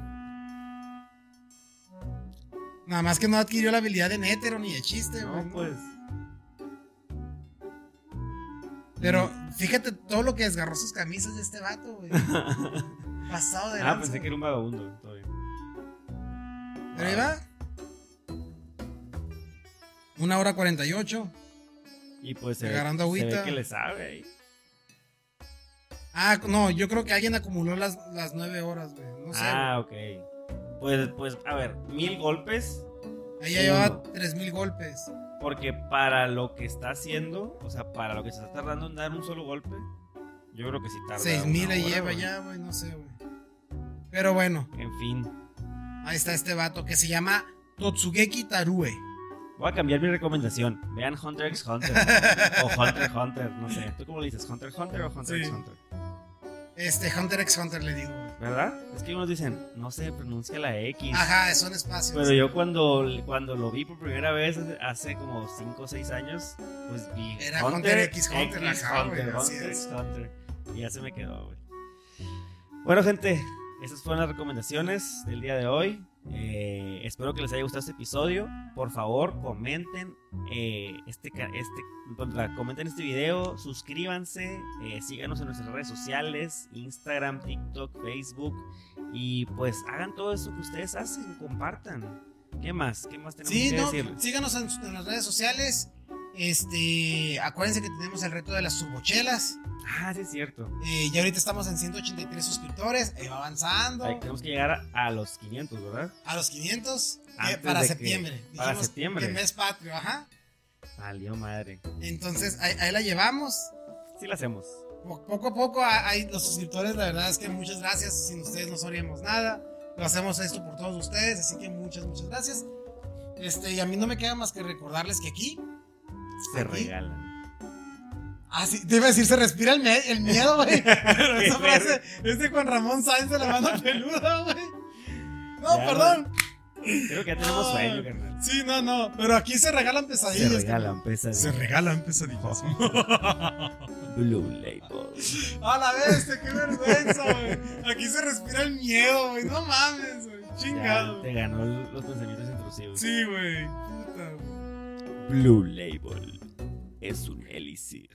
Nada más que no adquirió la habilidad de nétero ni de chiste, güey. No, pues. Pero fíjate todo lo que desgarró sus camisas de este vato, güey. *laughs* Pasado de Ah, lanza. pensé que era un vagabundo. Todo bien. Pero ahí va. Una hora cuarenta y ocho. Y pues se ve, Agarrando se ve agüita. que le sabe ahí. Ah, no, yo creo que alguien acumuló las, las nueve horas, güey. No sé. Ah, ok. Pues, pues, a ver, mil golpes. Ahí ya llevaba tres mil golpes. Porque para lo que está haciendo, o sea, para lo que se está tardando en dar un solo golpe, yo creo que sí tarda. Seis mil una le hora, lleva ya, güey, no sé, güey. Pero bueno, En fin, ahí está este vato que se llama Totsugeki Tarue. voy a cambiar mi recomendación. Vean Hunter x Hunter. *laughs* o Hunter x Hunter, no sé. ¿Tú cómo le dices? ¿Hunter x Hunter o Hunter x. Hunter? Este, Hunter x Hunter le digo. ¿Verdad? Es que unos dicen, no se pronuncia la X. Ajá, son espacios. Pero yo cuando, cuando lo vi por primera vez hace- como 5 o 6 años, pues vi Era Hunter x Hunter, ajá, güey, Hunter, Hunter es. x Hunter. Y ya se me quedó, güey. Bueno, gente, esas fueron las recomendaciones del día de hoy. Eh, espero que les haya gustado este episodio. Por favor, comenten eh, este, este, comenten este video, suscríbanse, eh, síganos en nuestras redes sociales, Instagram, TikTok, Facebook. Y pues hagan todo eso que ustedes hacen, compartan. ¿Qué más? ¿Qué más tenemos Sí, que no, decirles? síganos en, en las redes sociales. Este, acuérdense que tenemos el reto de las turbochelas. Ah, sí es cierto. Eh, ya ahorita estamos en 183 suscriptores. Ahí va avanzando. Ahí tenemos que llegar a, a los 500, ¿verdad? A los 500 eh, para que- septiembre. para Dijimos septiembre. Que mes patrio, ajá. Salió madre. Entonces ahí, ahí la llevamos. Sí lo hacemos. Po- Poco a poco hay los suscriptores, la verdad es que muchas gracias. Sin ustedes no sabríamos nada. Lo hacemos esto por todos ustedes, así que muchas, muchas gracias. Este, y a mí no me queda más que recordarles que aquí. Se aquí- regalan. Ah, sí, te iba a decir, se respira el, miedo, güey. *laughs* Pero esa frase es de Juan Ramón Sáenz de la mano peluda, güey. No, Ya, perdón. Creo que ya tenemos Ah, sueño, carnal. Sí, no, no. Pero aquí se regalan Se pesadillas. regalan pesadillas. Se regalan pesadillas. *laughs* Blue Label. A la bestia, qué vergüenza, güey. Aquí se respira el miedo, güey. No mames, güey. Ya Chingado. te ganó los pensamientos intrusivos. Sí, güey. Blue Label es un elixir.